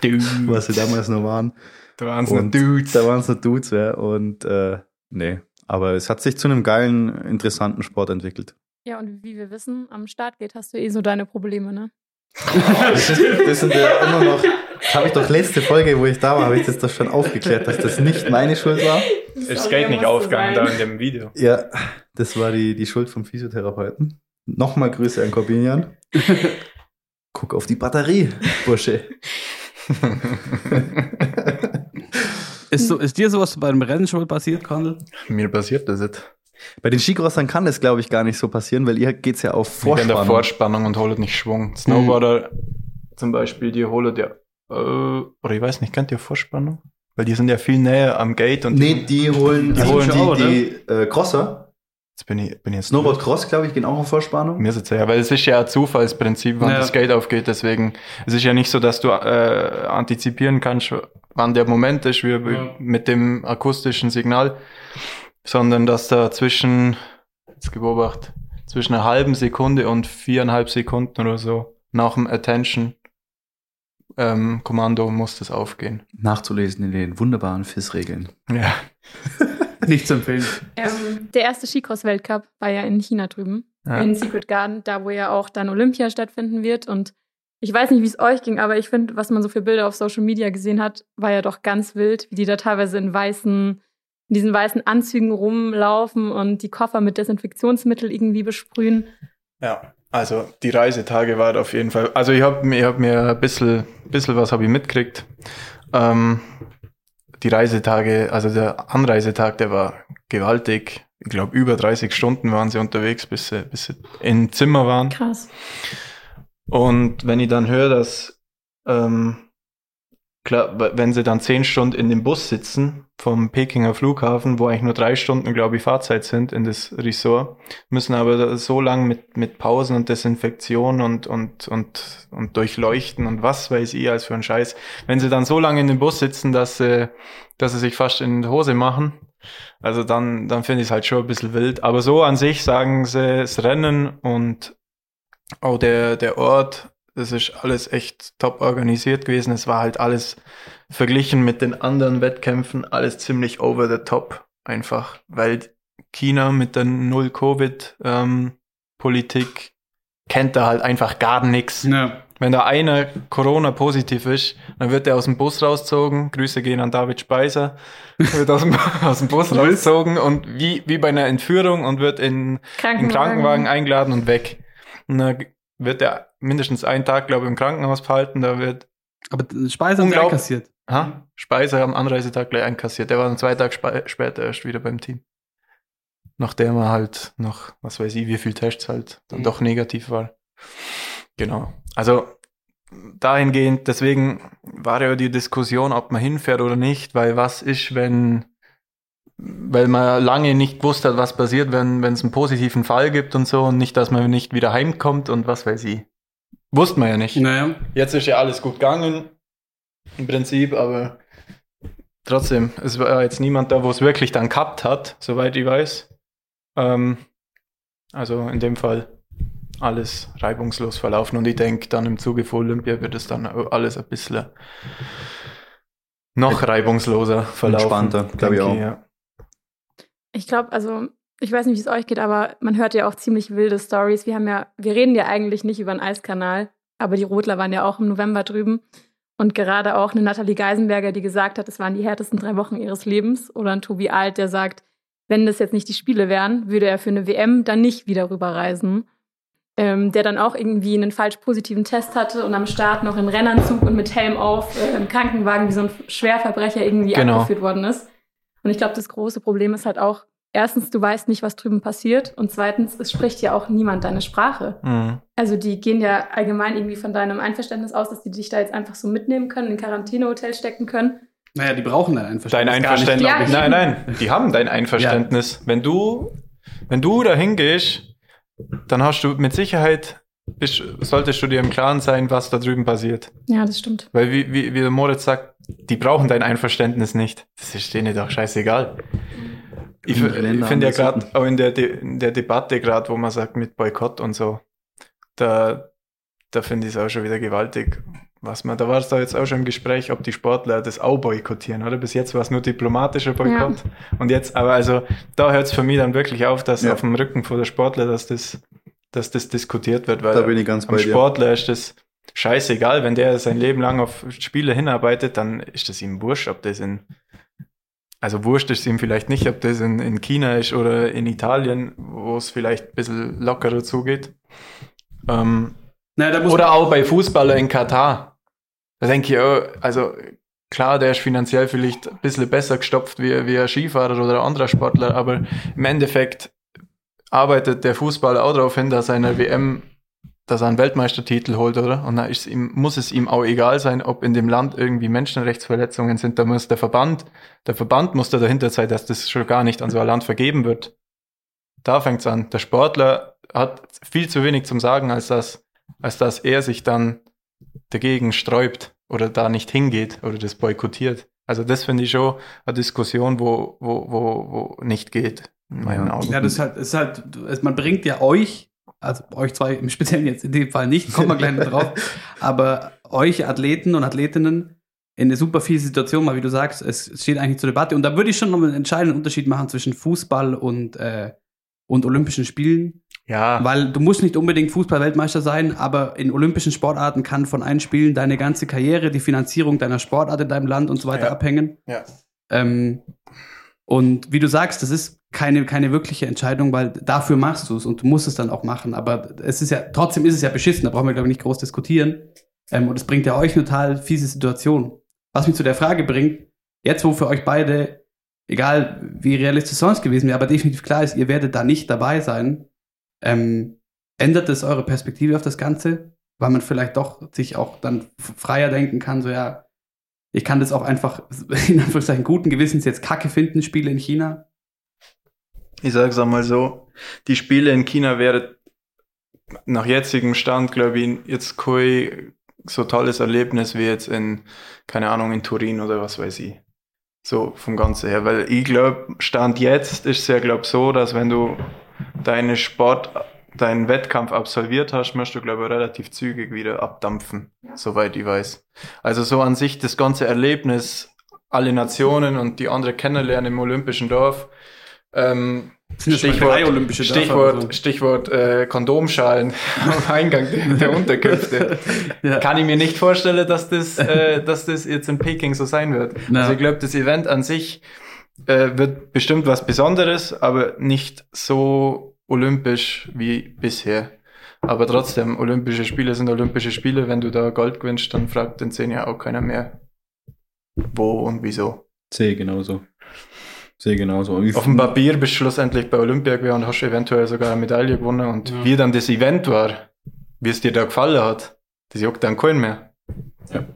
Dude. was sie damals noch waren. Da waren es nur Dudes. Da waren es nur Dudes, ja. Und äh, nee. Aber es hat sich zu einem geilen, interessanten Sport entwickelt. Ja, und wie wir wissen, am Startgate hast du eh so deine Probleme, ne? Das, sind ja immer noch. Das habe ich doch letzte Folge, wo ich da war, habe ich das doch schon aufgeklärt, dass das nicht meine Schuld war. ist das Gate nicht aufgegangen da in dem Video. Ja, das war die, die Schuld vom Physiotherapeuten. Nochmal Grüße an Corbinian. Guck auf die Batterie, Bursche. Ist, so, ist dir sowas beim Rennen schon passiert, Kondel? Mir passiert das jetzt. Bei den Skicrossern kann das, glaube ich, gar nicht so passieren, weil ihr geht's ja auf Ich bin in der Vorspannung. Vorspannung und holt nicht Schwung. Snowboarder zum Beispiel, die holen ja, äh, oder ich weiß nicht, kennt ihr Vorspannung? Weil die sind ja viel näher am Gate und Nee, die holen Die die, holen holen die die, die äh, Crosser. Jetzt bin ich, bin ich jetzt Snowboard Cross, glaube ich, gehen auch auf Vorspannung. Mir ist jetzt ja, weil es ist ja ein Zufallsprinzip, wann Ja. das Gate aufgeht. Deswegen, es ist ja nicht so, dass du äh, antizipieren kannst, wann der Moment ist, wie Ja. mit dem akustischen Signal, sondern dass da zwischen, jetzt beobacht, zwischen einer halben Sekunde und viereinhalb Sekunden oder so nach dem Attention ähm, Kommando muss das aufgehen. Nachzulesen in den wunderbaren FIS-Regeln. Ja. Nicht zu empfehlen. Ähm, der erste Skicross-Weltcup war ja in China drüben, Ja. in Secret Garden, da wo ja auch dann Olympia stattfinden wird. Und ich weiß nicht, wie es euch ging, aber ich finde, was man so für Bilder auf Social Media gesehen hat, war ja doch ganz wild, wie die da teilweise in weißen, in diesen weißen Anzügen rumlaufen und die Koffer mit Desinfektionsmittel irgendwie besprühen. Ja, also die Reisetage waren auf jeden Fall. Also ich habe mir, ich hab mir ein bisschen, bisschen was habe ich mitgekriegt. Ähm, die Reisetage, also der Anreisetag, der war gewaltig. ich glaube, über 30 Stunden waren sie unterwegs, bis sie, bis sie im Zimmer waren. Krass. Und wenn ich dann höre, dass, ähm, klar, wenn sie dann zehn Stunden in dem Bus sitzen vom Pekinger Flughafen, wo eigentlich nur drei Stunden, glaube ich, Fahrzeit sind in das Resort, müssen aber so lang mit, mit Pausen und Desinfektion und, und, und, und Durchleuchten und was weiß ich als für ein Scheiß. Wenn sie dann so lange in dem Bus sitzen, dass sie, dass sie sich fast in die Hose machen, also dann, dann finde ich es halt schon ein bisschen wild. Aber so an sich sagen sie, das Rennen und auch der, der Ort, das ist alles echt top organisiert gewesen. Es war halt alles verglichen mit den anderen Wettkämpfen, alles ziemlich over the top einfach, weil China mit der Null-Covid-Politik kennt da halt einfach gar nichts. Ja. Wenn da einer Corona-positiv ist, dann wird er aus dem Bus rausgezogen. Grüße gehen an David Speiser. Wird aus dem, aus dem Bus rausgezogen und wie, wie bei einer Entführung und wird in, in Krankenwagen. Krankenwagen eingeladen und weg. Und dann wird er mindestens einen Tag, glaube ich, im Krankenhaus behalten. Da wird Aber Speise haben sie einkassiert. ha, Speiser am Anreisetag gleich einkassiert. Der war dann zwei Tage später erst wieder beim Team. Nachdem er halt noch, was weiß ich, wie viel Tests halt dann Mhm. doch negativ war. Genau. Also dahingehend, deswegen war ja die Diskussion, ob man hinfährt oder nicht, weil was ist, wenn, weil man lange nicht gewusst hat, was passiert, wenn es einen positiven Fall gibt und so und nicht, dass man nicht wieder heimkommt und was weiß ich. Wusste man ja nicht. Naja. Jetzt ist ja alles gut gegangen, im Prinzip, aber trotzdem, es war jetzt niemand da, wo es wirklich dann gehabt hat, soweit ich weiß. Ähm, also in dem Fall alles reibungslos verlaufen und ich denke, dann im Zuge von Olympia wird es dann alles ein bisschen noch reibungsloser verlaufen. Entspannter, glaub ich auch. Ja. Ich glaube, also, ich weiß nicht, wie es euch geht, aber man hört ja auch ziemlich wilde Stories. Wir haben ja, wir reden ja eigentlich nicht über den Eiskanal, aber die Rotler waren ja auch im November drüben. Und gerade auch eine Nathalie Geisenberger, die gesagt hat, es waren die härtesten drei Wochen ihres Lebens. Oder ein Tobi Alt, der sagt, wenn das jetzt nicht die Spiele wären, würde er für eine WM dann nicht wieder rüberreisen. Ähm, der dann auch irgendwie einen falsch positiven Test hatte und am Start noch in Rennanzug und mit Helm auf äh, im Krankenwagen wie so ein Schwerverbrecher irgendwie Genau. abgeführt worden ist. Und ich glaube, das große Problem ist halt auch, erstens, du weißt nicht, was drüben passiert. Und zweitens, es spricht ja auch niemand deine Sprache. Mhm. Also die gehen ja allgemein irgendwie von deinem Einverständnis aus, dass die dich da jetzt einfach so mitnehmen können, in ein Quarantänehotel stecken können. Naja, die brauchen dein Einverständnis. Dein gar nicht, Einverständnis. ich. nein, nein, die haben dein Einverständnis. Wenn du, wenn du dahin gehst, dann hast du mit Sicherheit, bist, solltest du dir im Klaren sein, was da drüben passiert. Ja, das stimmt. Weil wie, wie, wie der Moritz sagt, die brauchen dein Einverständnis nicht. Das ist denen doch scheißegal. Ich, ich finde ja gerade auch in der, De in der Debatte gerade, wo man sagt mit Boykott und so, da, da finde ich es auch schon wieder gewaltig. Was man, da war es da jetzt auch schon im Gespräch, ob die Sportler das auch boykottieren, oder? Bis jetzt war es nur diplomatischer Boykott. Und jetzt, aber also, da hört es für mich dann wirklich auf, dass Ja. auf dem Rücken vor der Sportler, dass das, dass das diskutiert wird, weil Da bin ich ganz am bei dir. Sportler ist das scheißegal, wenn der sein Leben lang auf Spiele hinarbeitet, dann ist das ihm wurscht, ob das in, also wurscht ist ihm vielleicht nicht, ob das in, in China ist oder in Italien, wo es vielleicht ein bisschen lockerer zugeht. Ähm, Naja, oder auch bei Fußballer in Katar. Da denke ich, oh, also klar, der ist finanziell vielleicht ein bisschen besser gestopft wie, wie ein Skifahrer oder ein anderer Sportler, aber im Endeffekt arbeitet der Fußballer auch darauf hin, dass er in der WM, dass er einen Weltmeistertitel holt, oder? Und dann ist ihm, muss es ihm auch egal sein, ob in dem Land irgendwie Menschenrechtsverletzungen sind. Da muss der Verband, der Verband muss da dahinter sein, dass das schon gar nicht an so ein Land vergeben wird. Da fängt's an. Der Sportler hat viel zu wenig zum Sagen, als dass, als dass er sich dann dagegen sträubt oder da nicht hingeht oder das boykottiert. Also das finde ich schon eine Diskussion, wo, wo, wo, wo nicht geht, in meinen Ja. Augen. Ja, das ist halt, ist halt, es- man bringt ja euch, also euch zwei im Speziellen jetzt in dem Fall nicht, kommen wir gleich drauf, aber euch Athleten und Athletinnen in eine super fiese Situation, weil wie du sagst, es es steht eigentlich zur Debatte und da würde ich schon noch einen entscheidenden Unterschied machen zwischen Fußball und, äh, und Olympischen Spielen, ja, weil du musst nicht unbedingt Fußball-Weltmeister sein, aber in olympischen Sportarten kann von einem Spielen deine ganze Karriere, die Finanzierung deiner Sportart in deinem Land und so weiter Ja. abhängen. ja. Ähm, und wie du sagst, das ist keine, keine wirkliche Entscheidung, weil dafür machst du es und du musst es dann auch machen. Aber es ist ja, trotzdem ist es ja beschissen, da brauchen wir, glaube ich, nicht groß diskutieren. Ähm, und es bringt ja euch eine total fiese Situation. Was mich zu der Frage bringt, jetzt wo für euch beide egal wie realistisch sonst gewesen wäre, aber definitiv klar ist, ihr werdet da nicht dabei sein, ähm, ändert es eure Perspektive auf das Ganze? Weil man vielleicht doch sich auch dann freier denken kann, so ja, ich kann das auch einfach in Anführungszeichen guten Gewissens jetzt Kacke finden, Spiele in China. Ich sag's einmal so, die Spiele in China wären nach jetzigem Stand, glaube ich, jetzt kein so tolles Erlebnis wie jetzt in, keine Ahnung, in Turin oder was weiß ich. So vom Ganzen her. Weil ich glaube, Stand jetzt ist es ja, glaube so, dass wenn du deine Sport, deinen Wettkampf absolviert hast, musst du, glaube ich, relativ zügig wieder abdampfen, soweit ich weiß. Also so an sich das ganze Erlebnis, alle Nationen und die andere kennenlernen im Olympischen Dorf, ähm, Stichwort, Stichwort, so. Stichwort äh, Kondomschalen am Eingang der, der Unterkünfte. ja. Kann ich mir nicht vorstellen, dass das, äh, dass das jetzt in Peking so sein wird. No. Also ich glaube, das Event an sich äh, wird bestimmt was Besonderes, aber nicht so olympisch wie bisher. Aber trotzdem, Olympische Spiele sind Olympische Spiele. Wenn du da Gold gewinnst, dann fragt in zehn Jahren auch keiner mehr, wo und wieso. Sehe genauso. Sehe genauso. Auf dem Papier bist du schlussendlich bei Olympia gewesen und hast eventuell sogar eine Medaille gewonnen. Und ja. wie dann das Event war, wie es dir da gefallen hat, das juckt dann keinen mehr. Ja.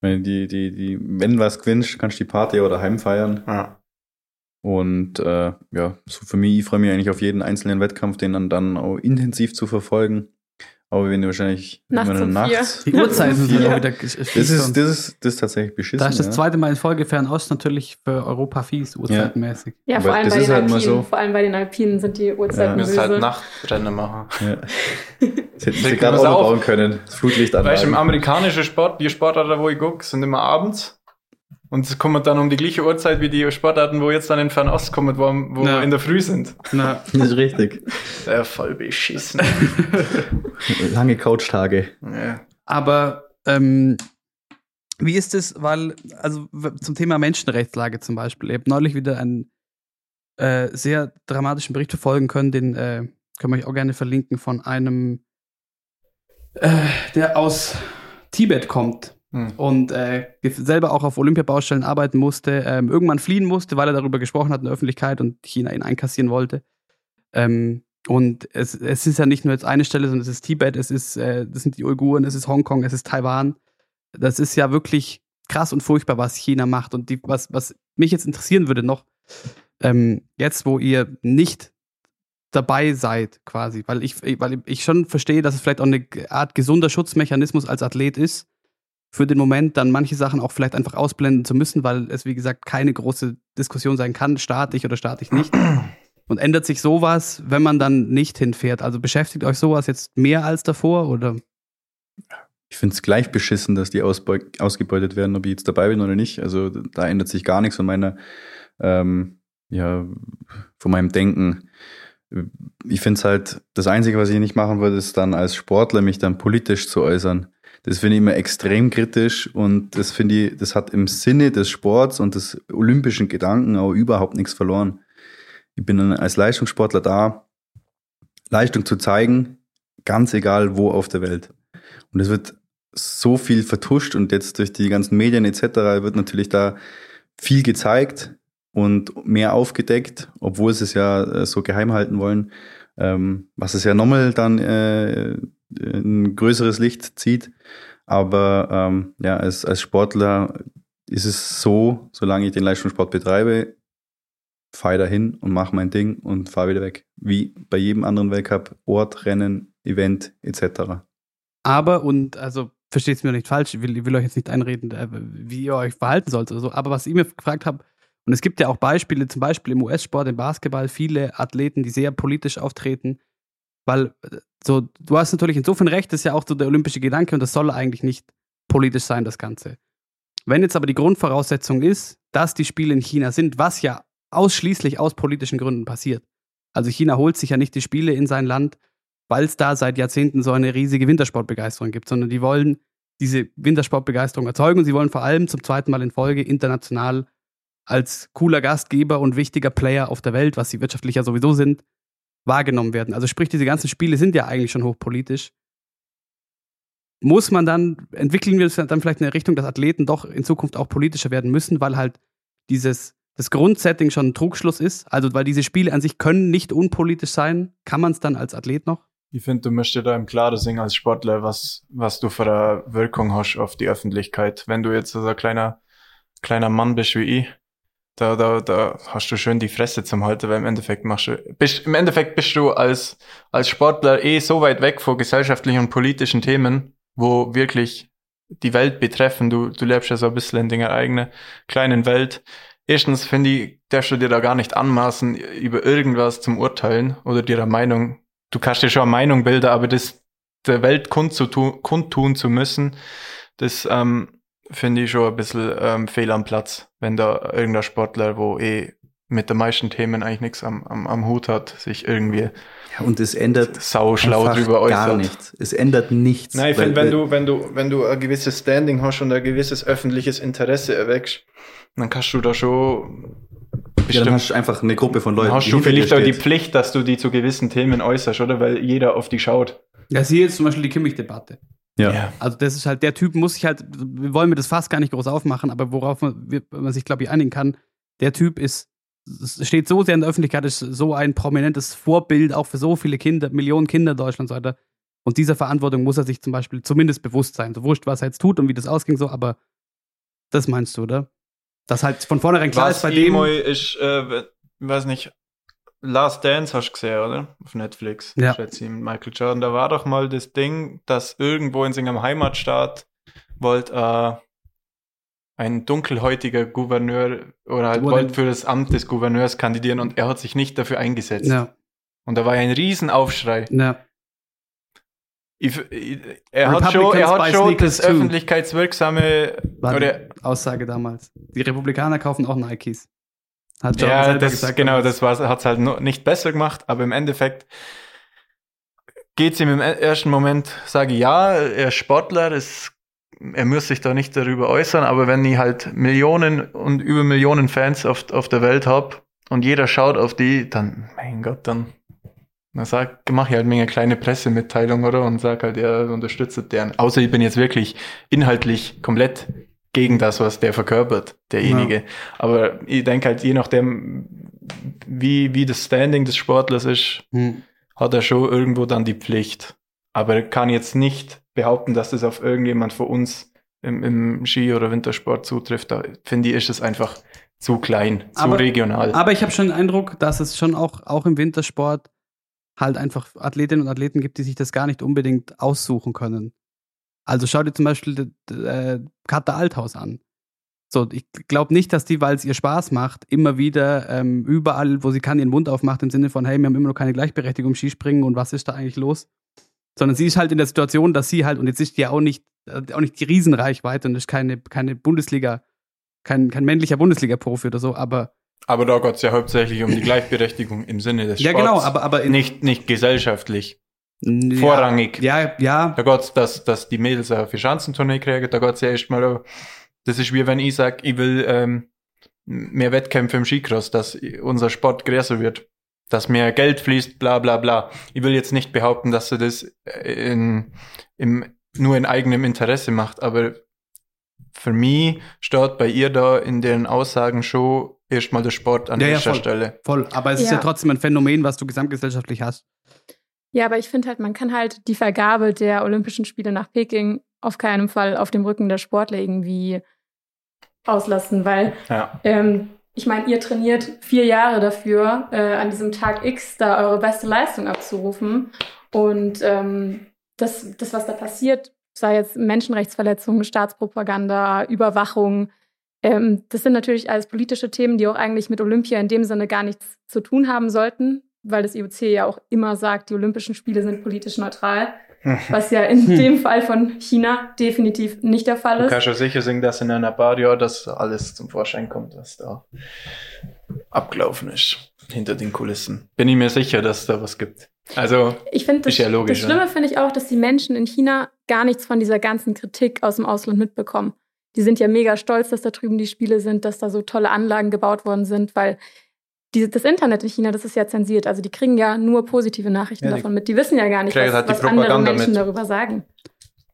Wenn, die, die, die, wenn was gewinnst, kannst du die Party oder heim feiern. Ja. Und äh, ja, so für mich, ich freue mich eigentlich auf jeden einzelnen Wettkampf, den dann, dann auch intensiv zu verfolgen. Aber wenn du wahrscheinlich nachts um nachts. Die Uhrzeiten sind ja wieder das ist, das, ist, das ist tatsächlich beschissen. Da ist das zweite Mal in Folge Fernost natürlich für Europa fies, uhrzeitenmäßig. Ja, ja vor, allem bei den halt Alpinen, so. vor allem bei den Alpinen sind die Uhrzeiten ja. Wir müssen halt Nachtrennen machen. Ja. Das hätten sie gerade auch bauen können. Das Flutlicht Weißt du, im amerikanischen Sport, die Sportarten, wo ich gucke, sind immer abends. Und es kommt dann um die gleiche Uhrzeit wie die Sportarten, wo jetzt dann in Fernost kommen, wo, wo wir in der Früh sind. Na, das ist richtig. Ja, voll beschissen. Lange Couchtage. Ja. Aber ähm, wie ist es, weil, also zum Thema Menschenrechtslage zum Beispiel, ich habe neulich wieder einen äh, sehr dramatischen Bericht verfolgen können, den äh, können wir euch auch gerne verlinken, von einem, äh, der aus Tibet kommt hm. und äh, selber auch auf Olympiabaustellen arbeiten musste, ähm, irgendwann fliehen musste, weil er darüber gesprochen hat in der Öffentlichkeit und China ihn einkassieren wollte. Ähm, und es, es ist ja nicht nur jetzt eine Stelle, sondern es ist Tibet, es ist, äh, das sind die Uiguren, es ist Hongkong, es ist Taiwan. Das ist ja wirklich krass und furchtbar, was China macht. Und die, was, was mich jetzt interessieren würde noch, ähm, jetzt wo ihr nicht dabei seid, quasi, weil ich, weil ich schon verstehe, dass es vielleicht auch eine Art gesunder Schutzmechanismus als Athlet ist, für den Moment dann manche Sachen auch vielleicht einfach ausblenden zu müssen, weil es, wie gesagt, keine große Diskussion sein kann, staatlich oder staatlich nicht. Und ändert sich sowas, wenn man dann nicht hinfährt? Also beschäftigt euch sowas jetzt mehr als davor oder? Ich finde es gleich beschissen, dass die ausgebeutet werden, ob ich jetzt dabei bin oder nicht. Also da ändert sich gar nichts von meiner, ähm, ja, von meinem Denken. Ich finde es halt, das Einzige, was ich nicht machen würde, ist dann als Sportler mich dann politisch zu äußern. Das finde ich immer extrem kritisch und das finde ich, das hat im Sinne des Sports und des olympischen Gedanken auch überhaupt nichts verloren. Ich bin als Leistungssportler da, Leistung zu zeigen, ganz egal wo auf der Welt. Und es wird so viel vertuscht und jetzt durch die ganzen Medien etc. wird natürlich da viel gezeigt und mehr aufgedeckt, obwohl sie es ja äh, so geheim halten wollen, ähm, was es ja nochmal dann äh, ein größeres Licht zieht. Aber ähm, ja, als, als Sportler ist es so, solange ich den Leistungssport betreibe, fahre dahin und mache mein Ding und fahre wieder weg. Wie bei jedem anderen Weltcup, Ort, Rennen, Event etc. Aber, und also versteht es mir nicht falsch, ich will, ich will euch jetzt nicht einreden, äh, wie ihr euch verhalten sollt oder so, aber was ich mir gefragt habe, und es gibt ja auch Beispiele, zum Beispiel im US-Sport, im Basketball, viele Athleten, die sehr politisch auftreten, weil äh, so, du hast natürlich insofern recht, das ist ja auch so der olympische Gedanke und das soll eigentlich nicht politisch sein, das Ganze. Wenn jetzt aber die Grundvoraussetzung ist, dass die Spiele in China sind, was ja ausschließlich aus politischen Gründen passiert. Also China holt sich ja nicht die Spiele in sein Land, weil es da seit Jahrzehnten so eine riesige Wintersportbegeisterung gibt, sondern die wollen diese Wintersportbegeisterung erzeugen und sie wollen vor allem zum zweiten Mal in Folge international als cooler Gastgeber und wichtiger Player auf der Welt, was sie wirtschaftlich ja sowieso sind, wahrgenommen werden. Also sprich, diese ganzen Spiele sind ja eigentlich schon hochpolitisch. Muss man dann, entwickeln wir dann vielleicht in eine Richtung, dass Athleten doch in Zukunft auch politischer werden müssen, weil halt dieses das Grundsetting schon ein Trugschluss ist? Also, weil diese Spiele an sich können nicht unpolitisch sein, kann man es dann als Athlet noch? Ich finde, du musst dir da im Klaren sehen als Sportler, was, was du für eine Wirkung hast auf die Öffentlichkeit. Wenn du jetzt so ein kleiner, kleiner Mann bist wie ich, da, da, da hast du schön die Fresse zum Halten, weil im Endeffekt machst du, bist, im Endeffekt bist du als, als Sportler eh so weit weg von gesellschaftlichen und politischen Themen, wo wirklich die Welt betreffen. Du, du lebst ja so ein bisschen in deiner eigenen kleinen Welt. Erstens finde ich, darfst du dir da gar nicht anmaßen, über irgendwas zum Urteilen oder dir eine Meinung, du kannst dir schon eine Meinung bilden, aber das der Welt kundtun, kundtun zu müssen, das ähm, finde ich schon ein bisschen ähm, fehl am Platz, wenn da irgendein Sportler, wo eh mit den meisten Themen eigentlich nichts am, am, am Hut hat, sich irgendwie Ja, und es ändert sau schlau drüber äußert. gar nichts. Es ändert nichts. Nein, ich finde, wenn du, wenn du, wenn du ein gewisses Standing hast und ein gewisses öffentliches Interesse erweckst, dann kannst du da schon ja, bestimmt, dann hast du einfach eine Gruppe von Leuten, dann hast die du vielleicht auch die. Pflicht, dass du die zu gewissen Themen äußerst, oder? Weil jeder auf die schaut. Ja, siehe jetzt zum Beispiel die Kimmich-Debatte. Ja. Also das ist halt, der Typ muss sich halt, wir wollen mir das fast gar nicht groß aufmachen, aber worauf man, man sich, glaube ich, einigen kann, der Typ ist, steht so sehr in der Öffentlichkeit, ist so ein prominentes Vorbild auch für so viele Kinder, Millionen Kinder in Deutschland und so weiter. Und dieser Verantwortung muss er sich zum Beispiel zumindest bewusst sein. So wurscht, was er jetzt tut und wie das ausging, so, aber das meinst du, oder? Dass halt von vornherein klar ist bei dem. Ist, äh, weiß nicht, Last Dance hast du gesehen, oder? Auf Netflix. Ja. Schätze ich, mit Michael Jordan. Da war doch mal das Ding, dass irgendwo in seinem Heimatstaat wollte äh, ein dunkelhäutiger Gouverneur oder halt wollte für das Amt des Gouverneurs kandidieren und er hat sich nicht dafür eingesetzt. Ja, Und da war ein Riesenaufschrei. ja. Ich, ich, er hat schon, er hat schon das öffentlichkeitswirksame Aussage damals. Die Republikaner kaufen auch Nikes. Hat Jordan Ja, das, gesagt. genau, das hat es halt nicht besser gemacht, aber im Endeffekt geht's ihm im e- ersten Moment, sage ich, ja, er ist Sportler, es, er muss sich da nicht darüber äußern, aber wenn ich halt Millionen und über Millionen Fans auf, auf der Welt hab und jeder schaut auf die, dann, mein Gott, dann, dann sag, mach ich halt mir eine kleine Pressemitteilung, oder? Und sag halt, er unterstützt deren. Außer ich bin jetzt wirklich inhaltlich komplett gegen das, was der verkörpert, derjenige. Aber ich denke halt, je nachdem, wie, wie das Standing des Sportlers ist, Hm. hat er schon irgendwo dann die Pflicht. Aber er kann jetzt nicht behaupten, dass das auf irgendjemand von uns im, im Ski- oder Wintersport zutrifft. Da finde ich, ist es einfach zu klein, zu Aber- regional. Aber ich habe schon den Eindruck, dass es schon auch, auch im Wintersport halt einfach Athletinnen und Athleten gibt, die sich das gar nicht unbedingt aussuchen können. Also schau dir zum Beispiel äh, Katha Althaus an. So, ich glaube nicht, dass die, weil es ihr Spaß macht, immer wieder ähm, überall, wo sie kann, ihren Mund aufmacht im Sinne von, hey, wir haben immer noch keine Gleichberechtigung im Skispringen und was ist da eigentlich los? Sondern sie ist halt in der Situation, dass sie halt, und jetzt ist die ja auch nicht, äh, auch nicht die Riesenreichweite und ist keine, keine Bundesliga, kein, kein männlicher Bundesliga-Profi oder so, aber Aber da geht es ja hauptsächlich um die Gleichberechtigung im Sinne des ja, Sports. genau, aber, aber nicht, nicht gesellschaftlich. Ja, vorrangig. Ja, ja. Da geht's, dass, dass die Mädels auch für Schanzentournee kriegen, da geht's ja erstmal, auch- das ist wie wenn ich sag, ich will ähm, mehr Wettkämpfe im Skicross, dass unser Sport größer wird, dass mehr Geld fließt, bla bla bla. Ich will jetzt nicht behaupten, dass sie das in, im, nur in eigenem Interesse macht, aber für mich steht bei ihr da in den Aussagen schon erstmal der Sport an Ja, ja, erster voll. Stelle. Voll. Aber es ist Ja. ja trotzdem ein Phänomen, was du gesamtgesellschaftlich hast. Ja, aber ich finde halt, man kann halt die Vergabe der Olympischen Spiele nach Peking auf keinen Fall auf dem Rücken der Sportler irgendwie auslassen, weil Ja. ähm, ich meine, ihr trainiert vier Jahre dafür, äh, an diesem Tag X da eure beste Leistung abzurufen. Und ähm, das, das, was da passiert, sei jetzt Menschenrechtsverletzungen, Staatspropaganda, Überwachung, ähm, das sind natürlich alles politische Themen, die auch eigentlich mit Olympia in dem Sinne gar nichts zu tun haben sollten, weil das IOC ja auch immer sagt, die Olympischen Spiele sind politisch neutral, was ja in Hm. dem Fall von China definitiv nicht der Fall Du ist. kannst ja sicher sehen, dass in einer paar Jahren das alles zum Vorschein kommt, was da abgelaufen ist. Hinter den Kulissen. Bin ich mir sicher, dass da was gibt. Also, Ich finde, das, ja logisch, das Schlimme finde ich auch, dass die Menschen in China gar nichts von dieser ganzen Kritik aus dem Ausland mitbekommen. Die sind ja mega stolz, dass da drüben die Spiele sind, dass da so tolle Anlagen gebaut worden sind, weil die, das Internet in China, das ist ja zensiert. Also die kriegen ja nur positive Nachrichten Ja, die davon mit. Die wissen ja gar nicht, was, die was andere Menschen mit. darüber sagen.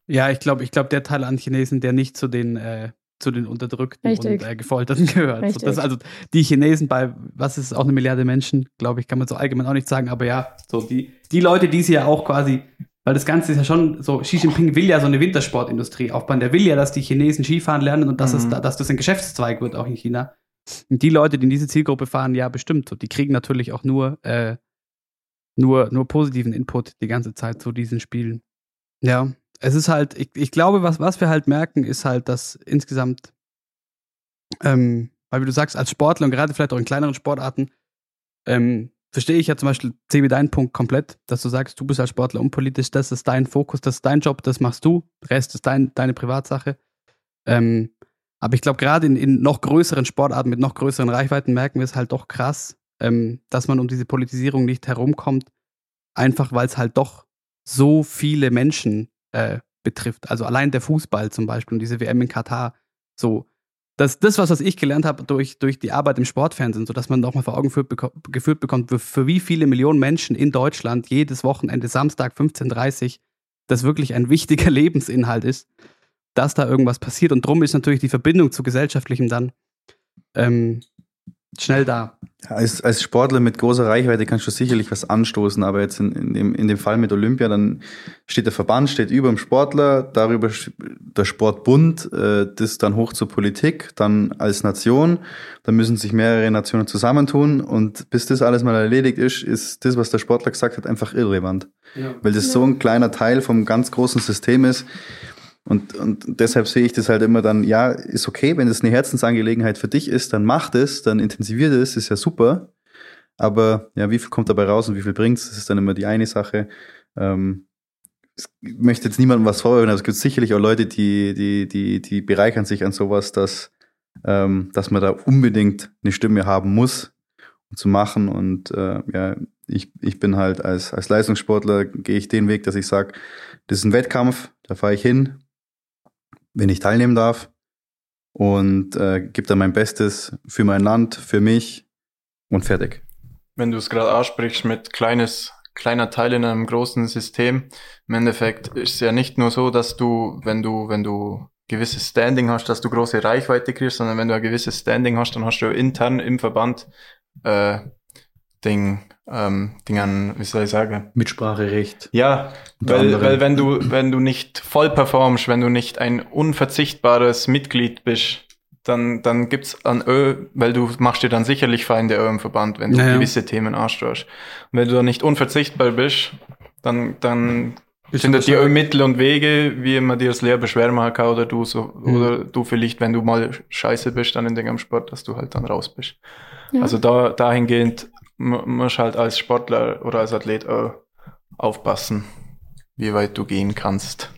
Ja, ich glaube, ich glaube, der Teil an Chinesen, der nicht zu den, äh, zu den Unterdrückten Richtig. und äh, Gefolterten gehört. So, Richtig. das, also die Chinesen bei, was ist auch eine Milliarde Menschen, glaube ich, kann man so allgemein auch nicht sagen, aber ja, so die, die Leute, die sie ja auch quasi, weil das Ganze ist ja schon so, Xi Jinping will ja so eine Wintersportindustrie aufbauen. Der will ja, dass die Chinesen Skifahren lernen und dass, es, Mhm. da- dass das ein Geschäftszweig wird, auch in China. Die Leute, die in diese Zielgruppe fahren, ja, bestimmt. So, die kriegen natürlich auch nur, äh, nur, nur positiven Input die ganze Zeit zu diesen Spielen. Ja, es ist halt, ich, ich glaube, was, was wir halt merken, ist halt, dass insgesamt, ähm, weil wie du sagst, als Sportler und gerade vielleicht auch in kleineren Sportarten, ähm, verstehe ich ja zum Beispiel, Sebi, deinen Punkt komplett, dass du sagst, du bist als Sportler unpolitisch, das ist dein Fokus, das ist dein Job, das machst du, Rest ist dein, deine Privatsache. Ähm, aber ich glaube, gerade in, in noch größeren Sportarten mit noch größeren Reichweiten merken wir es halt doch krass, ähm, dass man um diese Politisierung nicht herumkommt, einfach weil es halt doch so viele Menschen äh, betrifft. Also allein der Fußball zum Beispiel und diese WM in Katar, so. Das, das was, was ich gelernt habe durch, durch die Arbeit im Sportfernsehen, so dass man doch mal vor Augen geführt, beko geführt bekommt, für, für wie viele Millionen Menschen in Deutschland jedes Wochenende Samstag 15.30 Uhr das wirklich ein wichtiger Lebensinhalt ist, dass da irgendwas passiert. Und drum ist natürlich die Verbindung zu Gesellschaftlichem dann ähm, schnell da. Ja, Als, als Sportler mit großer Reichweite kannst du sicherlich was anstoßen, aber jetzt in, in, dem, in dem Fall mit Olympia, dann steht der Verband, steht über dem Sportler, darüber der Sportbund, äh, das dann hoch zur Politik, dann als Nation, dann müssen sich mehrere Nationen zusammentun und bis das alles mal erledigt ist, ist das, was der Sportler gesagt hat, einfach irrelevant. Weil das so ein kleiner Teil vom ganz großen System ist. Und, und deshalb sehe ich das halt immer dann, ja, ist okay, wenn es eine Herzensangelegenheit für dich ist, dann mach das, dann intensivier das, ist ja super. Aber ja, wie viel kommt dabei raus und wie viel bringt's? Das ist dann immer die eine Sache. Ähm, ich möchte jetzt niemandem was vorwerfen, aber es gibt sicherlich auch Leute, die, die, die, die bereichern sich an sowas, dass, ähm, dass man da unbedingt eine Stimme haben muss, um zu machen. Und äh, ja, ich, ich bin halt als, als Leistungssportler, gehe ich den Weg, dass ich sage, das ist ein Wettkampf, da fahre ich hin, wenn ich teilnehmen darf und äh, gebe da mein Bestes für mein Land, für mich und fertig. wenn du es gerade ansprichst mit kleines, kleiner Teil in einem großen System, im Endeffekt ist es ja nicht nur so, dass du, wenn du, wenn du gewisses Standing hast, dass du große Reichweite kriegst, sondern wenn du ein gewisses Standing hast, dann hast du intern im Verband äh, Ding, ähm, Ding an, wie soll ich sagen? Mitspracherecht. Ja, Unter weil, weil wenn du, wenn du nicht voll performst, wenn du nicht ein unverzichtbares Mitglied bist, dann, dann gibt's an Ö, weil du machst dir dann sicherlich Feinde Ö im Verband, wenn du Ja, ja. gewisse Themen anstößt. Und wenn du dann nicht unverzichtbar bist, dann, dann Bist findet du die Ö Mittel und Wege, wie man dir das Lehr beschweren machen kann, oder du so, Mhm. oder du vielleicht, wenn du mal scheiße bist dann in dem Sport, dass du halt dann raus bist. Ja. Also da, dahingehend musst halt als Sportler oder als Athlet auch aufpassen, wie weit du gehen kannst.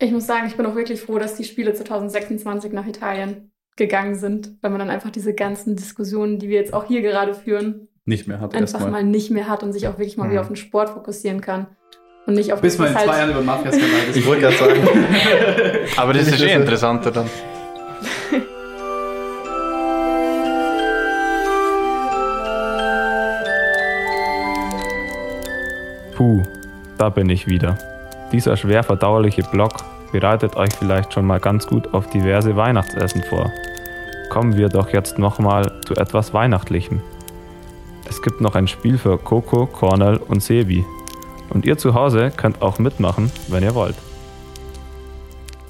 Ich muss sagen, ich bin auch wirklich froh, dass die Spiele 2026 nach Italien gegangen sind, weil man dann einfach diese ganzen Diskussionen, die wir jetzt auch hier gerade führen, Nicht mehr hat einfach mal nicht mehr hat und sich auch wirklich mal Mhm. wieder auf den Sport fokussieren kann. Und nicht auf Bis man in was zwei halt- Jahren über Mafia-Skandal Ich wollte gerade sagen, Aber das ist eh interessanter dann. Puh, da bin ich wieder. Dieser schwer verdauliche Block bereitet euch vielleicht schon mal ganz gut auf diverse Weihnachtsessen vor. Kommen wir doch jetzt nochmal zu etwas Weihnachtlichem. Es gibt noch ein Spiel für Coco, Cornell und Sebi. Und ihr zu Hause könnt auch mitmachen, wenn ihr wollt.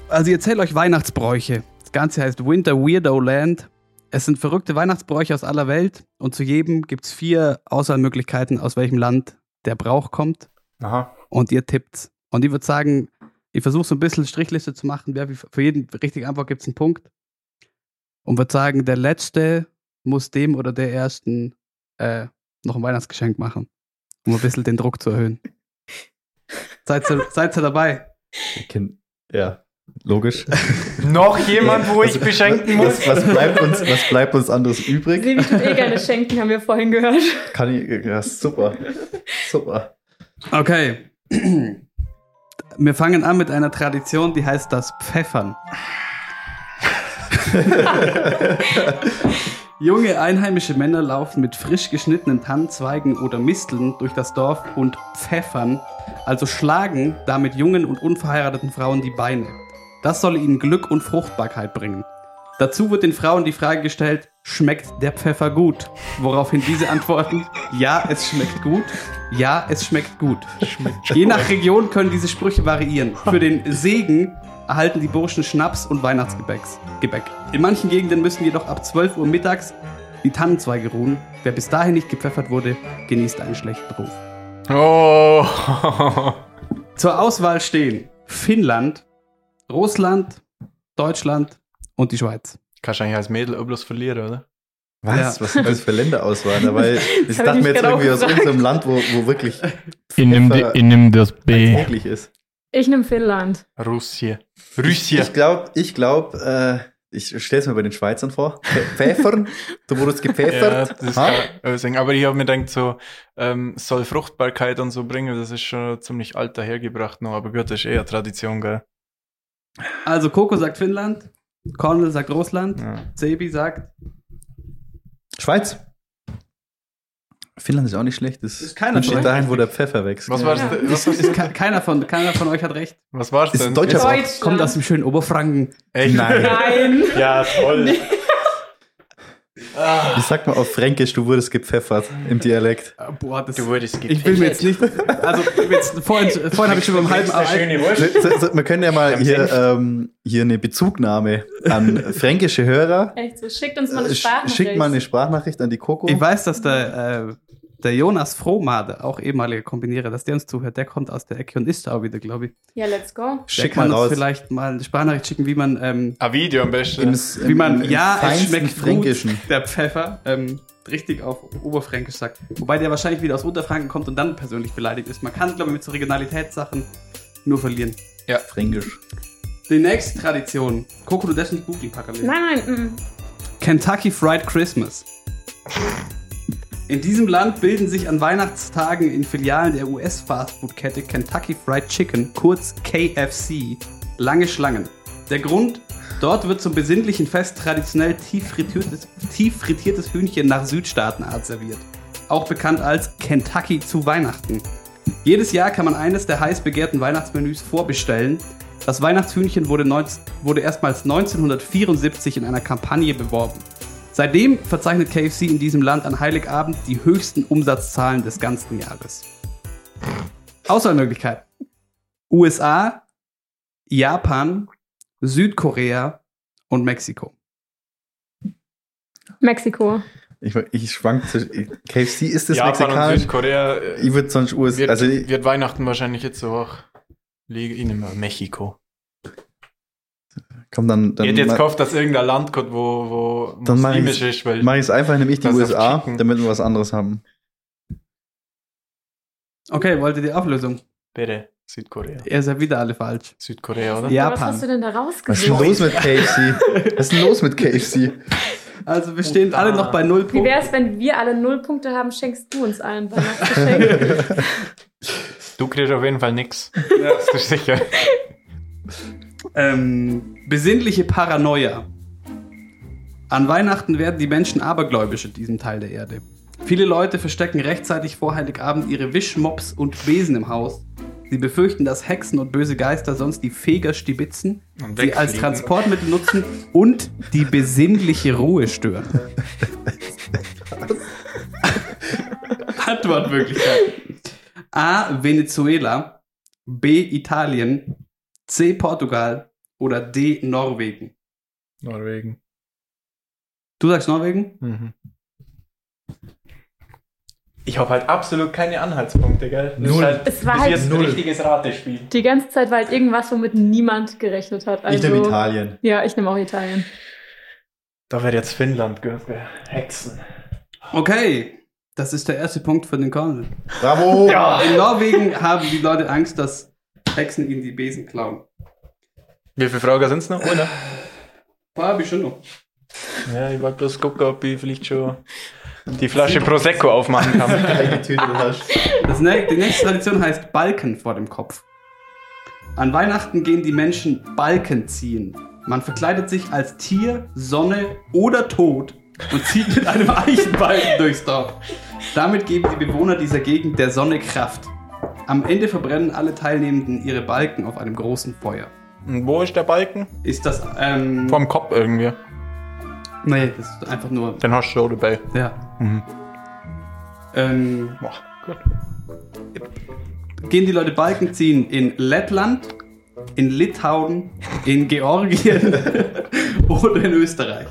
Also ich erzähle euch Weihnachtsbräuche. Das Ganze heißt Winter Weirdo Land. Es sind verrückte Weihnachtsbräuche aus aller Welt und zu jedem gibt es vier Auswahlmöglichkeiten, aus welchem Land der Brauch kommt. Aha. Und ihr tippt's. Und ich würde sagen, ich versuche so ein bisschen Strichliste zu machen. Für jeden richtige Antwort gibt es einen Punkt. Und würde sagen, der Letzte muss dem oder der Ersten äh, noch ein Weihnachtsgeschenk machen, um ein bisschen den Druck zu erhöhen. Seid ihr, seid ihr dabei? ja, logisch. Noch jemand, wo ich beschenken muss? Was, was, bleibt uns, was bleibt uns anderes übrig? Sebi tut eh gerne schenken, haben wir vorhin gehört. Kann ich, ja, super. Super. Okay. Wir fangen an mit einer Tradition, die heißt das Pfeffern. Junge einheimische Männer laufen mit frisch geschnittenen Tannenzweigen oder Misteln durch das Dorf und pfeffern, also schlagen damit jungen und unverheirateten Frauen die Beine. Das soll ihnen Glück und Fruchtbarkeit bringen. Dazu wird den Frauen die Frage gestellt, schmeckt der Pfeffer gut? Woraufhin diese antworten, ja, es schmeckt gut, ja, es schmeckt gut. Je nach Region können diese Sprüche variieren. Für den Segen erhalten die Burschen Schnaps und Weihnachtsgebäcks. Gebäck. In manchen Gegenden müssen jedoch ab 12 Uhr mittags die Tannenzweige ruhen. Wer bis dahin nicht gepfeffert wurde, genießt einen schlechten Ruf. Oh. Zur Auswahl stehen Finnland, Russland, Deutschland und die Schweiz. Kannst du eigentlich als Mädel bloß verlieren, oder? Was? Ja. Was sind das für Länderauswahl? Weil ich dachte mir jetzt irgendwie aus irgendeinem Land, wo, wo wirklich Ich nehme nehm das B. ist. Ich nehme Finnland. Russie. Ich, Russie. ich glaube, ich glaube, äh, ich stelle es mir bei den Schweizern vor. Pfe- Pfeffern, du wurdest Ja, gepfeffert. das Ha? kann. Aber ich habe mir gedacht, so, ähm, soll Fruchtbarkeit und so bringen, das ist schon ziemlich alt dahergebracht noch, aber gut, das ist eher Tradition, gell? Also Coco sagt Finnland, Cornel sagt Russland, Ja. Sebi sagt Schweiz. Finnland ist auch nicht schlecht. Das Ist keiner steht von dahin, wo der Pfeffer wächst. Was war's Ja. denn? ist, Was, ist ke- keiner von keiner von euch hat recht. was war's Ist denn? ein deutscher. Kommt aus dem schönen Oberfranken. Echt? Nein. Nein. Ja, toll. Wie sagt man auf Fränkisch, du wurdest gepfeffert im Dialekt? Äh, Boah, das Du wurdest ich will mir jetzt nicht. Also jetzt, vorhin, vorhin habe ich schon beim halben Wurst. So, so, wir können ja mal hier, ähm, hier eine Bezugnahme an fränkische Hörer. Echt so. Schickt uns mal Äh, eine sch- Sprachnachricht. Schickt mal eine Sprachnachricht an die Coco. Ich weiß, dass der, äh, der Jonas Frohmade, auch ehemaliger Kombinierer, dass der uns zuhört, der kommt aus der Ecke und ist da auch wieder, glaube ich. Ja, let's go. Der Schick kann mal uns raus. vielleicht mal eine Sprachnachricht schicken, wie man, ähm, Ein Video am besten. Im, wie man, im ja, es schmeckt Fränkischen. gut, der Pfeffer, ähm, richtig auf Oberfränkisch sagt. Wobei der wahrscheinlich wieder aus Unterfranken kommt und dann persönlich beleidigt ist. Man kann, glaube ich, mit so Regionalitätssachen nur verlieren. Fränkisch. Die nächste Tradition. Coco, du darfst nicht googeln, Packerle. Nein, nein. mm. Kentucky Fried Christmas. In diesem Land bilden sich an Weihnachtstagen in Filialen der US-Fastfood-Kette Kentucky Fried Chicken, kurz KFC, lange Schlangen. Der Grund? Dort wird zum besinnlichen Fest traditionell tief frittiertes, tief frittiertes Hühnchen nach Südstaatenart serviert. Auch bekannt als Kentucky zu Weihnachten. Jedes Jahr kann man eines der heiß begehrten Weihnachtsmenüs vorbestellen. Das Weihnachtshühnchen wurde, 19, wurde erstmals 1974 in einer Kampagne beworben. Seitdem verzeichnet KFC in diesem Land an Heiligabend die höchsten Umsatzzahlen des ganzen Jahres. Auswahlmöglichkeit. USA, Japan, Südkorea und Mexiko. Mexiko. Ich, ich schwank zwischen. KFC ist das Japan und? Südkorea Ich würde sonst US. wird, Also, ich, wird Weihnachten wahrscheinlich jetzt so hoch. Liege ich nehme Mexiko. Komm, dann. ich dann hätte jetzt gehofft, dass irgendein Land kommt, wo, wo Dann muslimisch ist, weil Mach ich es einfach, nämlich die ist USA, damit wir was anderes haben. Okay, wollt ihr die Auflösung? bitte Südkorea. Ihr seid wieder alle falsch. Südkorea, oder? Ja. Was Japan. hast du denn da Was ist denn rausgesucht? los mit KFC? Was ist denn los mit KFC? Also wir stehen alle noch bei null Wie Punkten. wär's, wenn wir alle null Punkte haben, schenkst du uns allen Weihnachtsgeschenk? Du kriegst auf jeden Fall nix. Das ist sicher. Ähm, besinnliche Paranoia. An Weihnachten werden die Menschen abergläubisch in diesem Teil der Erde. Viele Leute verstecken rechtzeitig vor Heiligabend ihre Wischmops und Besen im Haus. Sie befürchten, dass Hexen und böse Geister sonst die Feger stibitzen, sie als. Transportmittel nutzen und die besinnliche Ruhe stören. Antwortmöglichkeiten. A. Venezuela. B. Italien. C. Portugal. Oder D. Norwegen. Norwegen. Du sagst Norwegen? Mhm. Ich habe halt absolut keine Anhaltspunkte, gell? Das Null. Ist halt, Es war das halt- ist jetzt ein richtiges Ratespiel. Die ganze Zeit war halt irgendwas, womit niemand gerechnet hat. Also, Ich nehme Italien. Ja, ich nehme auch Italien. Da wäre jetzt Finnland? Hexen. Okay. Das ist der erste Punkt für den Cornel. Bravo! In Norwegen haben die Leute Angst, dass Hexen ihnen die Besen klauen. Wie viele Fragen sind es noch? Oder? Paar hab ich schon noch. Ja, ich wollte bloß gucken, ob ich vielleicht schon die Flasche Prosecco aufmachen kann. Das nä die nächste Tradition heißt Balken vor dem Kopf. An Weihnachten gehen die Menschen Balken ziehen. Man verkleidet sich als Tier, Sonne oder Tod und zieht mit einem Eichenbalken durchs Dorf. Damit geben die Bewohner dieser Gegend der Sonne Kraft. Am Ende verbrennen alle Teilnehmenden ihre Balken auf einem großen Feuer. Und wo ist der Balken? Ist das, ähm, Vom Kopf irgendwie. Nee, das ist einfach nur. Den hast du auch dabei. Ja. Mhm. Ähm, Boah, gut. gehen die Leute Balken ziehen in Lettland, in Litauen, in Georgien oder in Österreich?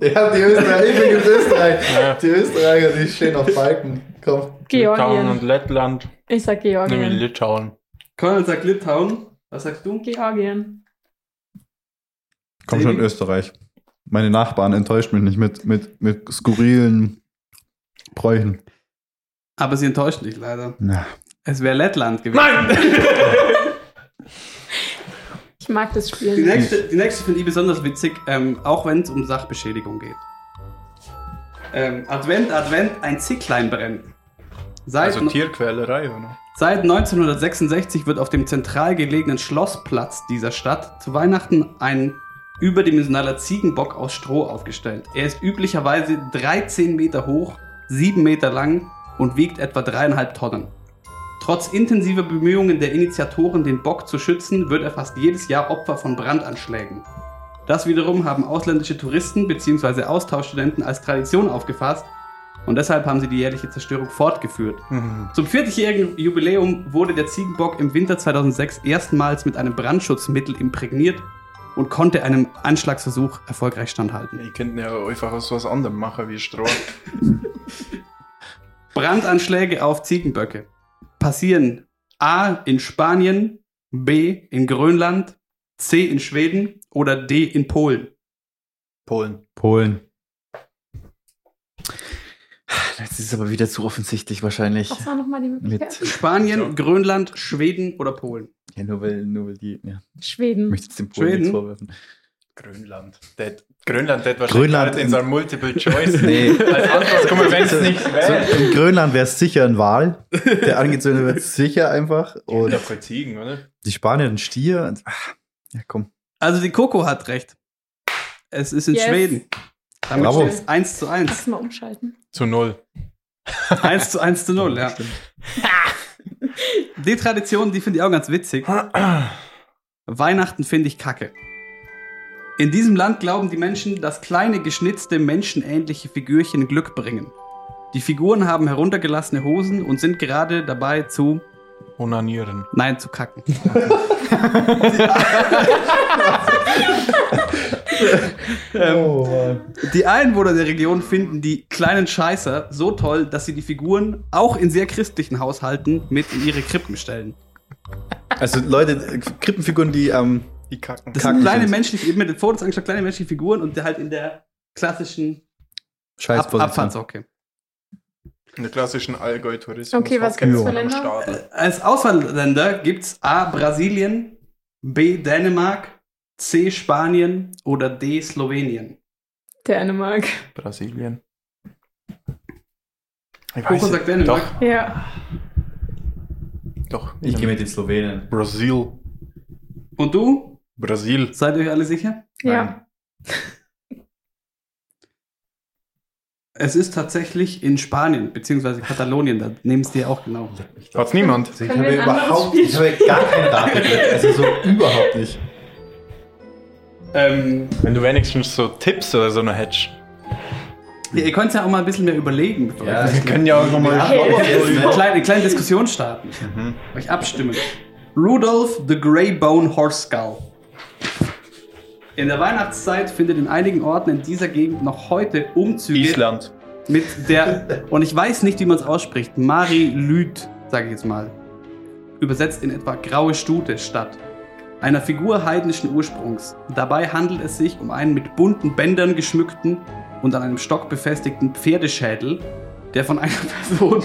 Ja, die Österreicher, ich bin in Österreich. Die Österreicher, die stehen auf Balken. Komm. Litauen und Georgien. Lettland. Ich sag Nämlich Georgien. Litauen. Colonel sagt Litauen. Was sagst du? Georgien. Komm schon, Österreich. Meine Nachbarn enttäuscht mich nicht mit, mit, mit skurrilen Bräuchen. Aber sie enttäuscht dich leider. Ja. Es wäre Lettland gewesen. Ich mag das Die Spiel. nächste, die nächste finde ich besonders witzig, ähm, auch wenn es um Sachbeschädigung geht. Ähm, Advent, Advent, ein Zicklein brennt. Seit, Also Tierquälerei, oder? Seit 1966 wird auf dem zentral gelegenen Schlossplatz dieser Stadt zu Weihnachten ein überdimensionaler Ziegenbock aus Stroh aufgestellt. Er ist üblicherweise 13 Meter hoch, 7 Meter lang und wiegt etwa 3,5 Tonnen. Trotz intensiver Bemühungen der Initiatoren, den Bock zu schützen, wird er fast jedes Jahr Opfer von Brandanschlägen. Das wiederum haben ausländische Touristen bzw. Austauschstudenten als Tradition aufgefasst und deshalb haben sie die jährliche Zerstörung fortgeführt. Zum 40-jährigen Jubiläum wurde der Ziegenbock im Winter 2006 erstmals mit einem Brandschutzmittel imprägniert und konnte einem Anschlagsversuch erfolgreich standhalten. Ich könnte ja einfach aus was anderem machen wie Stroh. Brandanschläge auf Ziegenböcke passieren A in Spanien, B in Grönland, C in Schweden oder D in Polen. Polen. Polen. Das ist aber wieder zu offensichtlich wahrscheinlich. Was war nochmal die Möglichkeit? Mit. Spanien, Grönland, Schweden oder Polen. Ja, nur weil, nur weil die. Ja. Ich Schweden. möchte jetzt den Polen Schweden? nichts vorwerfen. Grönland. Der, Grönland hat wahrscheinlich Grönland in in- seinem Multiple Choice. Nee. Als Antwort kommen, wenn es nicht So, in Grönland wäre es sicher ein Wal. Der angezündet wird sicher einfach. Und Ja, voll Ziegen, oder? die Spanier ein Stier. Und, ah, ja, komm. Also die Coco hat recht. Es ist in Yes. Schweden. Damit Bravo. steht es 1 zu 1. Lass mal umschalten. Zu null. 1 zu 1 zu 0, ja. Die Tradition, die finde ich auch ganz witzig. Weihnachten finde ich kacke. In diesem Land glauben die Menschen, dass kleine geschnitzte menschenähnliche Figürchen Glück bringen. Die Figuren haben heruntergelassene Hosen und sind gerade dabei zu, Onanieren. nein, zu kacken. ähm, die Einwohner der Region finden die kleinen Scheißer so toll, dass sie die Figuren auch in sehr christlichen Haushalten mit in ihre Krippen stellen. Also Leute, Krippenfiguren, die ähm, Die kacken. Das Kacken sind kleine sind- menschliche, eben mit den Fotos angeschaut, kleine menschliche Figuren und halt in der klassischen Ab Scheißposition. Abfahrtsocke. In der klassischen Allgäu-Tourismus. Okay, was gibt's für Länder? Als Auswahlländer gibt's A. Brasilien, B. Dänemark, C. Spanien oder D. Slowenien. Dänemark. Brasilien. Ich Coco weiß sagt. Dänemark. Ja. Doch. Ich gehe mit den Slowenen. Brasil. Und du? Brasil. Seid ihr euch alle sicher? Ja. Es ist tatsächlich in Spanien, beziehungsweise Katalonien, da nehmen es dir auch genau. Hat's niemand? Ich habe überhaupt, ich habe gar kein Rateglück. Also so überhaupt nicht. Ähm, Wenn du wenigstens so Tipps oder so noch hättest. ja, ihr könnt ja auch mal ein bisschen mehr überlegen. Ja, Wir können ja auch nochmal. eine kleine, eine kleine Diskussion starten. Euch abstimmen. Rudolph the Grey Bone Horse Skull. In der Weihnachtszeit findet in einigen Orten in dieser Gegend noch heute Umzüge Island. mit der, und ich weiß nicht, wie man es ausspricht, Mari Lüth, sage ich jetzt mal, übersetzt in etwa graue Stute statt. Einer Figur heidnischen Ursprungs. Dabei handelt es sich um einen mit bunten Bändern geschmückten und an einem Stock befestigten Pferdeschädel, der von einer Person,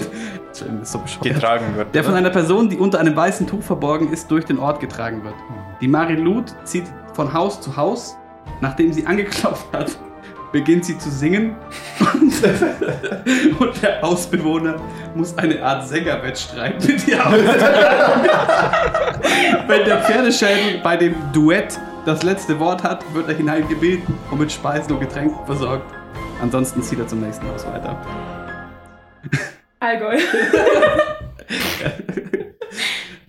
so Getragen wird. der von einer Person, die unter einem weißen Tuch verborgen ist, durch den Ort getragen wird. Die Marilud zieht von Haus zu Haus. Nachdem sie angeklopft hat, beginnt sie zu singen. Und, der Hausbewohner muss eine Art Sängerwettstreit mit ihr. Wenn der Pferdeschädel bei dem Duett das letzte Wort hat, wird er hineingebeten und mit Speisen und Getränken versorgt. Ansonsten zieht er zum nächsten Haus weiter. Allgäu.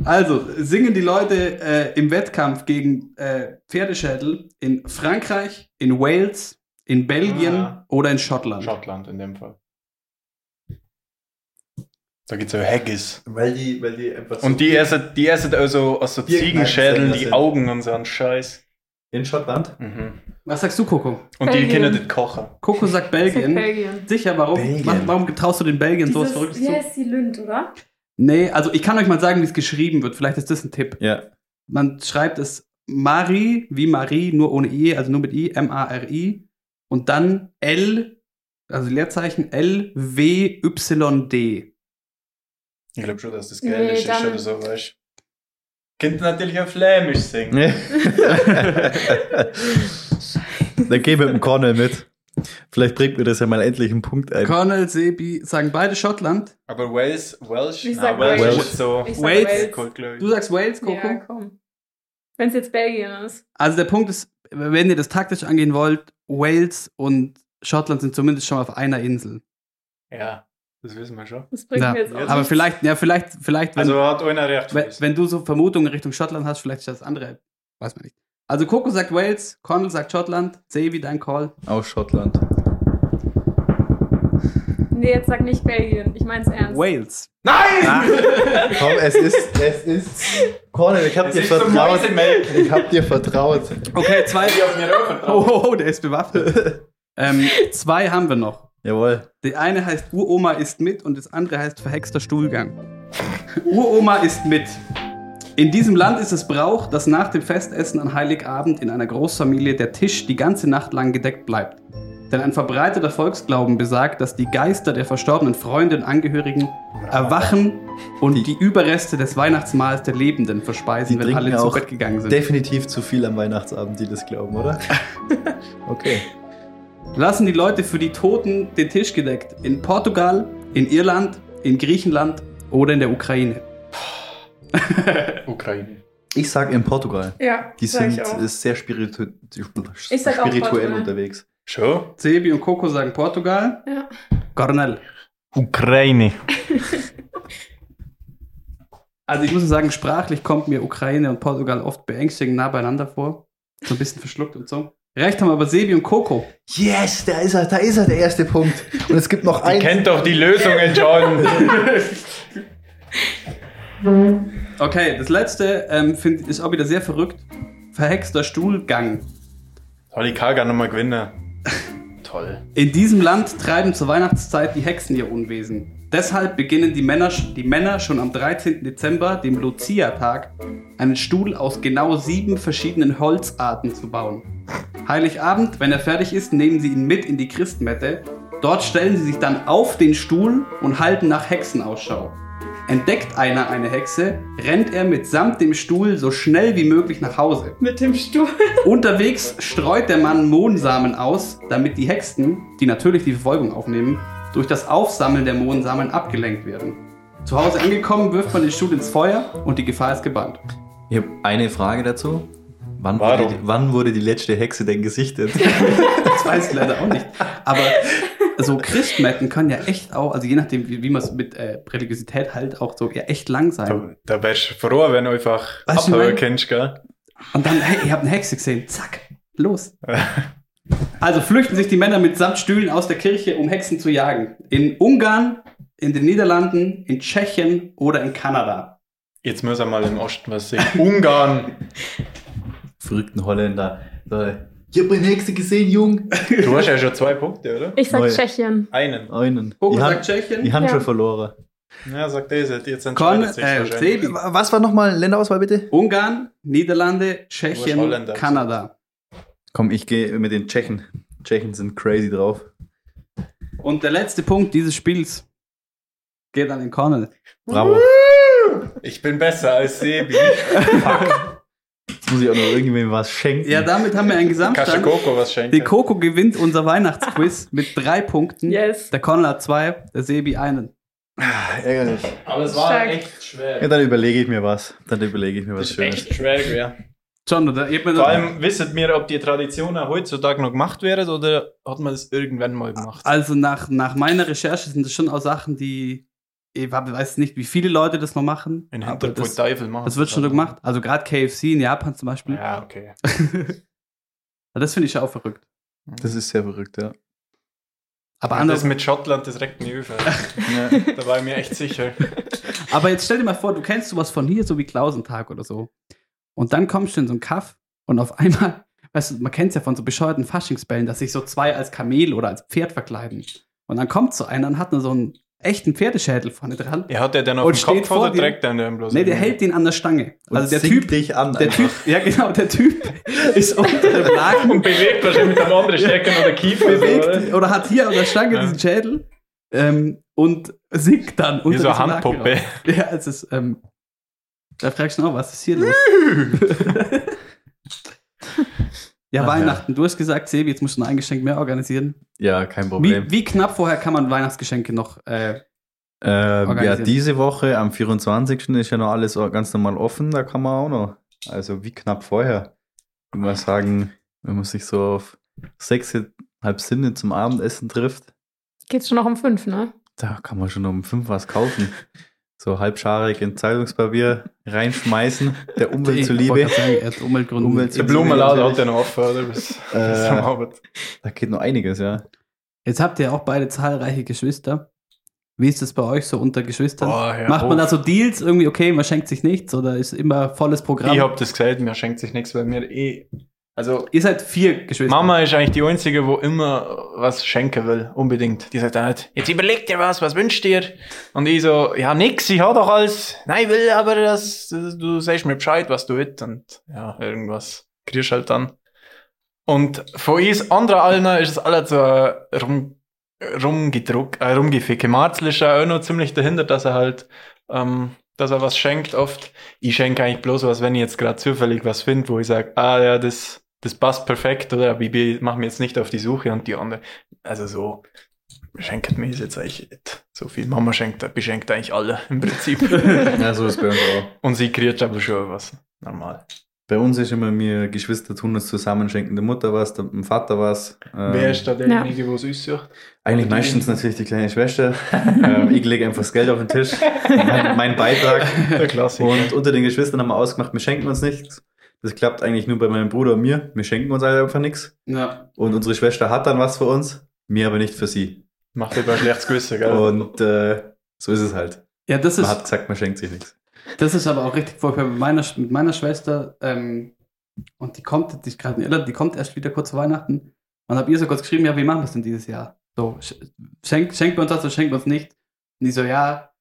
Also, singen die Leute äh, im Wettkampf gegen äh, Pferdeschädel in Frankreich, in Wales, in Belgien Ah. oder in Schottland? Schottland in dem Fall. Da gibt's ja Haggis. Weil die, weil die einfach Und die essen, die essen also aus so Die Ziegenschädeln die sind. Augen und so einen Scheiß. in Schottland? Mhm. Was sagst du, Coco? Und die Belgien. können das kochen. Coco sagt Belgien. Belgien. Sicher, warum? Belgien. Wa- Warum traust du den Belgien so was Verrücktes wie heißt die Lünd, oder? Nee, also ich kann euch mal sagen, wie es geschrieben wird. Vielleicht ist das ein Tipp. Ja. Man schreibt es Marie, wie Marie, nur ohne I, also nur mit I, M-A-R-I. Und dann L, also Leerzeichen L, W, Y, D. Ich glaube schon, dass das Nee, Gälisch ist dann- oder so, weißt du. Könnt natürlich auch Flämisch singen. Dann geh mit dem Cornell mit. Vielleicht bringt mir das ja mal endlich einen Punkt ein. Cornel, Sebi sagen beide Schottland. Aber Wales, Welsh, Ich na, sag Welsh Wales. ist so. Ich sag Wales. Wales. Du sagst Wales, Coco. Ja, komm. Wenn es jetzt Belgien ist. Also der Punkt ist, wenn ihr das taktisch angehen wollt, Wales und Schottland sind zumindest schon auf einer Insel. Ja, das wissen wir schon. Das bringt Ja, mir jetzt auch aber vielleicht, ja, vielleicht, vielleicht, wenn, Also hat einer recht. wenn, wenn du so Vermutungen Richtung Schottland hast, vielleicht ist das andere. Weiß man nicht. Also Coco sagt Wales, Cornel sagt Schottland, Sebi, dein Call. Aus Schottland. Nee, jetzt sag nicht Belgien. Ich mein's ernst. Wales. Komm, es ist, es ist. Cornel, ich hab dir vertraut. Ich hab dir vertraut. Okay, zwei. auf mir auch Oh, oh, oh, der ist bewaffnet. ähm, zwei haben wir noch. Jawohl. Die eine heißt Uroma ist mit und das andere heißt verhexter Stuhlgang. Uroma ist mit. In diesem Land ist es Brauch, dass nach dem Festessen an Heiligabend in einer Großfamilie der Tisch die ganze Nacht lang gedeckt bleibt. Denn ein verbreiteter Volksglauben besagt, dass die Geister der verstorbenen Freunde und Angehörigen erwachen und die, Überreste des Weihnachtsmahls der Lebenden verspeisen, Die wenn alle zu Bett gegangen sind. Definitiv zu viel am Weihnachtsabend, die das glauben, oder? Okay. Lassen die Leute für die Toten den Tisch gedeckt. In Portugal, in Irland, in Griechenland oder in der Ukraine. Ukraine. Ich sag in Portugal. Ja, Die sag sind ich auch. ist sehr spiritu Ich sag auch spirituell Portugal. unterwegs. Schon? Sebi und Coco sagen Portugal. Ja. Cornell. Ukraine. Also ich muss sagen, sprachlich kommt mir Ukraine und Portugal oft beängstigend nah beieinander vor. So ein bisschen verschluckt und so. Recht haben aber Sebi und Coco. Yes, da ist er, da ist er, der erste Punkt. Und es gibt noch Ihr einen. kennt doch die Lösungen schon. Okay, das letzte ähm, find, ist auch wieder sehr verrückt. Verhexter Stuhlgang. Soll ich Kaga nochmal gewinnen? Toll. In diesem Land treiben zur Weihnachtszeit die Hexen ihr Unwesen. Deshalb beginnen die Männer, die Männer schon am 13. Dezember, dem Lucia-Tag, einen Stuhl aus genau sieben verschiedenen Holzarten zu bauen. Heiligabend, wenn er fertig ist, nehmen sie ihn mit in die Christmette. Dort stellen sie sich dann auf den Stuhl und halten nach Hexenausschau. Entdeckt einer eine Hexe, rennt er mitsamt dem Stuhl so schnell wie möglich nach Hause. Mit dem Stuhl. Unterwegs streut der Mann Mohnsamen aus, damit die Hexen, die natürlich die Verfolgung aufnehmen, durch das Aufsammeln der Mohnsamen abgelenkt werden. Zu Hause angekommen, wirft man den Stuhl ins Feuer und die Gefahr ist gebannt. Ich habe eine Frage dazu. Wann wurde, die, wann wurde die letzte Hexe denn gesichtet? Das weiß ich leider auch nicht. Aber so Christmetten können ja echt auch, also je nachdem, wie, wie man es mit äh, Religiosität halt auch so ja echt lang sein. Da, da wärst du froh, wenn du einfach Weißt mein- kennst, gell? Und dann, hey, ihr habt eine Hexe gesehen, zack, los. Also flüchten sich die Männer mit Samtstühlen aus der Kirche, um Hexen zu jagen. In Ungarn, in den Niederlanden, in Tschechien oder in Kanada. Jetzt muss er mal im Osten was sehen. Ungarn. Verrückten Holländer. So, Ich habe eine Hexe gesehen, Jung. Du hast ja schon zwei Punkte, oder? Ich sag Neu. Tschechien. Einen. Einen. Coco Die sagt Tschechien. die haben Ja. schon verloren. Ja, sagt er, jetzt Con, entscheidet sich äh. Was war nochmal Länderauswahl bitte? Ungarn, Niederlande, Tschechien, Kanada. Komm, ich gehe mit den Tschechen. Tschechen sind crazy drauf. Und der letzte Punkt dieses Spiels geht an den Cornel. Bravo. Ich bin besser als Sebi. Jetzt muss ich auch noch irgendwem was schenken. Ja, damit haben wir einen Kasche Gesamtstand. Coco was schenken. Die Coco gewinnt unser Weihnachtsquiz mit drei Punkten. Yes. Der hat zwei, der Sebi einen. Ärgerlich. Aber es war Stark. echt schwer. Ja, dann überlege ich mir was. Dann überlege ich mir was Das ist Schönes. echt schwer gewesen. John, oder? Ich Vor allem wisset mir, ob die Tradition auch heutzutage noch gemacht wird oder hat man das irgendwann mal gemacht? Also nach, nach meiner Recherche sind das schon auch Sachen, die ich hab- weiß nicht, wie viele Leute das noch machen. In Hintergrund das, Teufel machen. das wird schon so gemacht. Also gerade KFC in Japan zum Beispiel. Ja, okay. Das finde ich auch verrückt. Das ist sehr verrückt, ja. Aber, Ja, das anders, mit Schottland, das regt mich auf. ja. Da war ich mir echt sicher. aber jetzt stell dir mal vor, du kennst sowas von hier, so wie Klausentag oder so. Und dann kommst du in so einen Kaff und auf einmal, weißt du, man kennt es ja von so bescheuerten Faschingsbällen, dass sich so zwei als Kamel oder als Pferd verkleiden. Und dann kommt so einer und hat nur so einen echten Pferdeschädel vorne dran. Ja, hat der den auf Und dem Kopf vor oder dir. trägt der den bloß? Nee, der hält den an der Stange. Und Also der singt Typ, dich an. der einfach. Typ, ja genau, der Typ ist unter dem Laken Und bewegt wahrscheinlich mit einem anderen Stecken oder Kiefer. bewegt oder hat hier an der Stange Ja. diesen Schädel ähm, und singt dann Wie so eine Laken Handpuppe. raus. Ja, es ist, ähm, da fragst du noch, was ist hier los? ja, Ach ja. Weihnachten. Du hast gesagt, Sebi, jetzt musst du noch ein Geschenk mehr organisieren. Ja, kein Problem. Wie, wie knapp vorher kann man Weihnachtsgeschenke noch äh, Ähm, ja, diese Woche am 24. ist ja noch alles ganz normal offen, da kann man auch noch. Also wie knapp vorher. Ich würde mal sagen, wenn man sich so auf sechs, halb Sinne zum Abendessen trifft, Geht's schon noch um fünf, ne? da kann man schon um fünf was kaufen. So halbscharig in Zeitungspapier reinschmeißen, der Umwelt zuliebe. sagen, er. Umwelt Der natürlich. hat den noch offen, oder? Bis, bis Äh, am Abend. Da geht noch einiges, ja. Jetzt habt ihr auch beide zahlreiche Geschwister. Wie ist es bei euch so unter Geschwistern? Boah, ja, Macht man da so Deals irgendwie, okay, man schenkt sich nichts oder ist immer volles Programm? Ich hab das gesagt, mir schenkt sich nichts, weil mir eh. Also, Ihr seid vier Geschwister. Mama ist eigentlich die Einzige, wo immer was schenken will, unbedingt. Die sagt dann halt, jetzt überleg dir was, was wünscht dir? Und ich so, ja nix, ich hab doch alles. Nein, ich will aber, dass du sagst mir Bescheid, was du willst. Und ja, irgendwas kriegst halt dann. Und von uns anderen allen ist es alles so äh, rum, rumgedruckt, äh, rumgefickt. Marzl ist ja auch noch ziemlich dahinter, dass er halt, ähm, dass er was schenkt oft. Ich schenke eigentlich bloß was, wenn ich jetzt gerade zufällig was finde, wo ich sage, ah ja, das, das passt perfekt, oder ich mache mir jetzt nicht auf die Suche und die andere. Also so, schenkt mir jetzt eigentlich nicht so viel. Mama schenkt, beschenkt eigentlich alle im Prinzip. Ja, so ist bei uns auch. und sie kriegt aber schon was. Normal. Bei uns ist immer, wir Geschwister tun das zusammen, schenken der Mutter was, dem Vater was. Ähm, Wer ist da derjenige, wo es aussucht? Eigentlich Oder die- meistens natürlich die kleine Schwester. ähm, ich lege einfach das Geld auf den Tisch, mein, mein Beitrag. Der Klassiker. Und unter den Geschwistern haben wir ausgemacht, wir schenken uns nichts. Das klappt eigentlich nur bei meinem Bruder und mir. Wir schenken uns alle einfach nichts. Ja. Und unsere Schwester hat dann was für uns, mir aber nicht für sie. Macht lieber ein schlechtes Gewissen, gell? Und äh, so ist es halt. ja, das Man ist, hat gesagt, man schenkt sich nichts. das ist aber auch richtig furchtbar. Mit meiner, mit meiner Schwester, ähm, und die kommt, die ist gerade in Irland, die kommt erst wieder kurz vor Weihnachten. Und hab ihr so kurz geschrieben, ja, wie machen wir es denn dieses Jahr? So, sch- schenkt, schenkt wir uns das oder schenkt wir uns nicht? Und die so, ja,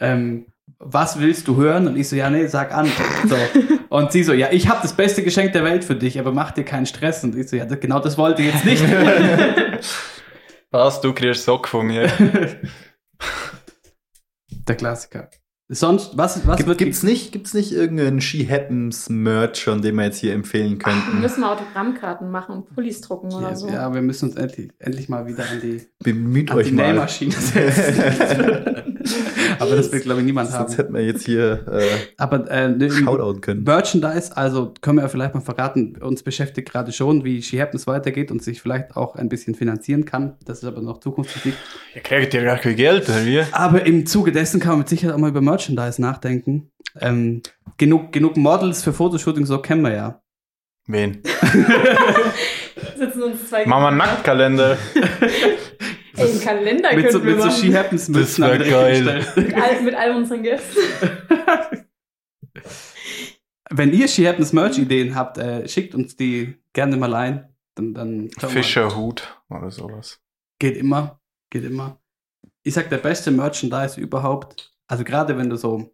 ähm, was willst du hören? Und ich so, ja, nee, sag an. So. Und sie so, ja, ich habe das beste Geschenk der Welt für dich, aber mach dir keinen Stress. Und ich so, ja, das, genau das wollte ich jetzt nicht. Was, du kriegst Sock von mir. der Klassiker. Sonst, was, was Gibt, wird gibt's nicht, gibt's nicht irgendeinen She Happens Merch schon, den wir jetzt hier empfehlen Wir könnten? müssen mal Autogrammkarten machen und Pullis drucken oder so. ja, wir müssen uns endlich, endlich mal wieder an die, Bemüht an euch die mal. Nähmaschine setzen. Aber das will, glaube ich, niemand Sonst haben. hätten wir jetzt hier äh, Aber äh, ne, Shoutouten können. Merchandise, also können wir ja vielleicht mal verraten, uns beschäftigt gerade schon, wie She Happens weitergeht und sich vielleicht auch ein bisschen finanzieren kann. Das ist aber noch Zukunftsmusik. Ihr kriegt ja gar kein Geld, oder wie? Aber im Zuge dessen kann man mit Sicherheit auch mal über Merchandise nachdenken. Ähm, genug, genug Models für Fotoshootings, so kennen wir ja. Wen? Sitzen uns zwei Machen wir einen Kalender mit so, wir mit so. She Happens Das Mützen an die geil. Mit, all, mit all unseren Gästen. Wenn ihr She Happens Merch-Ideen habt, äh, schickt uns die gerne mal ein. Dann, dann wir. Fischerhut oder sowas. Geht immer, geht immer. Ich sag, der beste Merchandise überhaupt, also gerade wenn du so,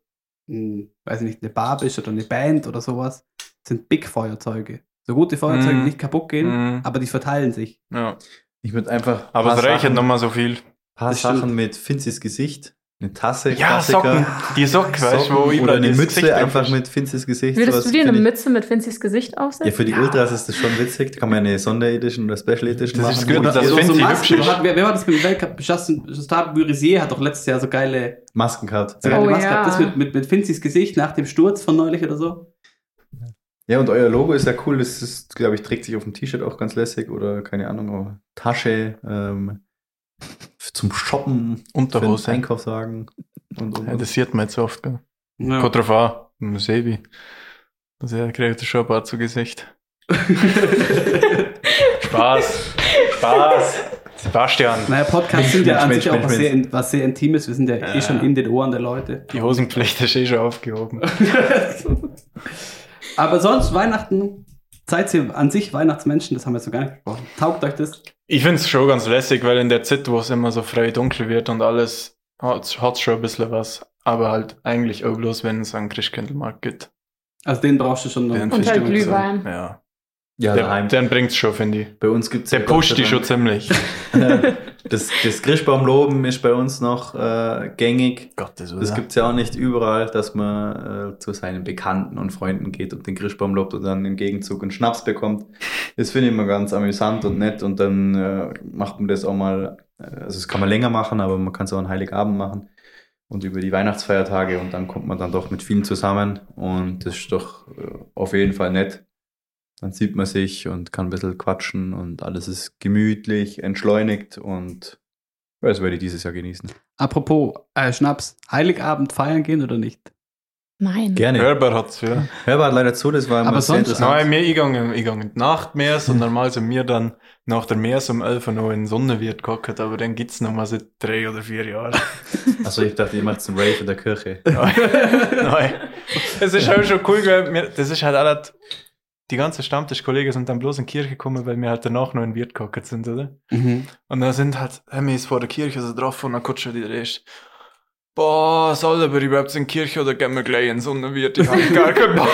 hm, weiß ich nicht, eine Bar bist oder eine Band oder sowas, sind Big-Feuerzeuge. So gute Feuerzeuge, die Mm. nicht kaputt gehen, Mm. aber die verteilen sich. Ja. Ich würde einfach Aber es reicht nochmal so viel. paar Das stimmt. Sachen mit Finzis Gesicht, eine Tasse, Ja, Klassiker, Socken. Die Socken, weißt du, wo überall oder eine Mütze Gesicht einfach ist. mit Finzis Gesicht. Würdest du dir eine Mütze mit Finzis Gesicht aufsetzen? Ja, für die Ultras ist das schon witzig. Da kann man eine Sonderedition oder Special Edition Das machen. ist gut, das die so- so Masken, hübsch ist. hat, wer, wer war das mit dem Weltcup? Justin, Justin Burisier hat doch letztes Jahr so geile, Masken gehabt. so Ja. geile Oh, Maske ja. gehabt. Das mit, mit, mit Finzis Gesicht nach dem Sturz von neulich oder so. Ja, und euer Logo ist ja cool. Das ist, glaube ich, trägt sich auf dem T-Shirt auch ganz lässig oder keine Ahnung, aber Tasche, ähm, zum Shoppen, Unterhose. Einkaufswagen und, und, Ja, das sieht man jetzt oft, gell? Ja. Kommt drauf an. Im Sebi. Also er kriegt schon ein paar zu Gesicht. Spaß. Spaß. Sebastian. Naja, Podcasts sind ja an sich auch was sehr, was sehr Intimes. Wir sind ja, eh schon in den Ohren der Leute. Die Hosenpflicht ist eh schon aufgehoben. Aber sonst Weihnachten, seid ihr an sich Weihnachtsmenschen, das haben wir jetzt noch gar nicht gesprochen. Taugt euch das? Ich finde es schon ganz lässig, weil in der Zeit, wo es immer so frei dunkel wird und alles, hat es schon ein bisschen was. Aber halt eigentlich auch bloß, wenn es einen Christkindlmarkt gibt. Also den brauchst du schon noch. Den Und halt Stimmung so. Glühwein. Ja. Ja, Der, daheim. den bringt's schon, finde ich. Bei uns gibt es Der pusht die schon ziemlich. Das, das Christbaumloben ist bei uns noch äh, gängig. Gottes Das gibt es ja auch nicht überall, dass man äh, zu seinen Bekannten und Freunden geht und den Christbaum lobt und dann im Gegenzug einen Schnaps bekommt. Das finde ich immer ganz amüsant und nett und dann äh, macht man das auch mal, äh, also das kann man länger machen, aber man kann es auch an Heiligabend machen und über die Weihnachtsfeiertage und dann kommt man dann doch mit vielen zusammen und das ist doch äh, auf jeden Fall nett. Dann sieht man sich und kann ein bisschen quatschen und alles ist gemütlich, entschleunigt und ja, das werde ich dieses Jahr genießen. Apropos äh, Schnaps, Heiligabend feiern gehen oder nicht? Nein. Gerne. Hörbar hat's, ja. Hörbar hat leider zu, das war immer Aber sehr sonst- interessant. Nein, mir, gang in die Nacht mehr, und normal sind wir dann nach der Mehrs um 11 Uhr noch in Sonnenwirt gehockt, aber dann gibt's noch mal seit drei oder vier Jahren. Also ich dachte, ihr macht einen Rave in der Kirche. Nein. Es ist halt schon cool, weil wir, das ist halt auch nicht, die ganzen Stammtischkollegen sind dann bloß in die Kirche gekommen, weil wir halt danach noch in den Wirt gehockt sind, oder? Mhm. Und dann sind halt, haben wir ist vor der Kirche so drauf und dann kutscht schon die erst. Boah, soll aber überhaupt in die Kirche oder gehen wir gleich in Sonnenwirt? Ich hab gar keinen Bock.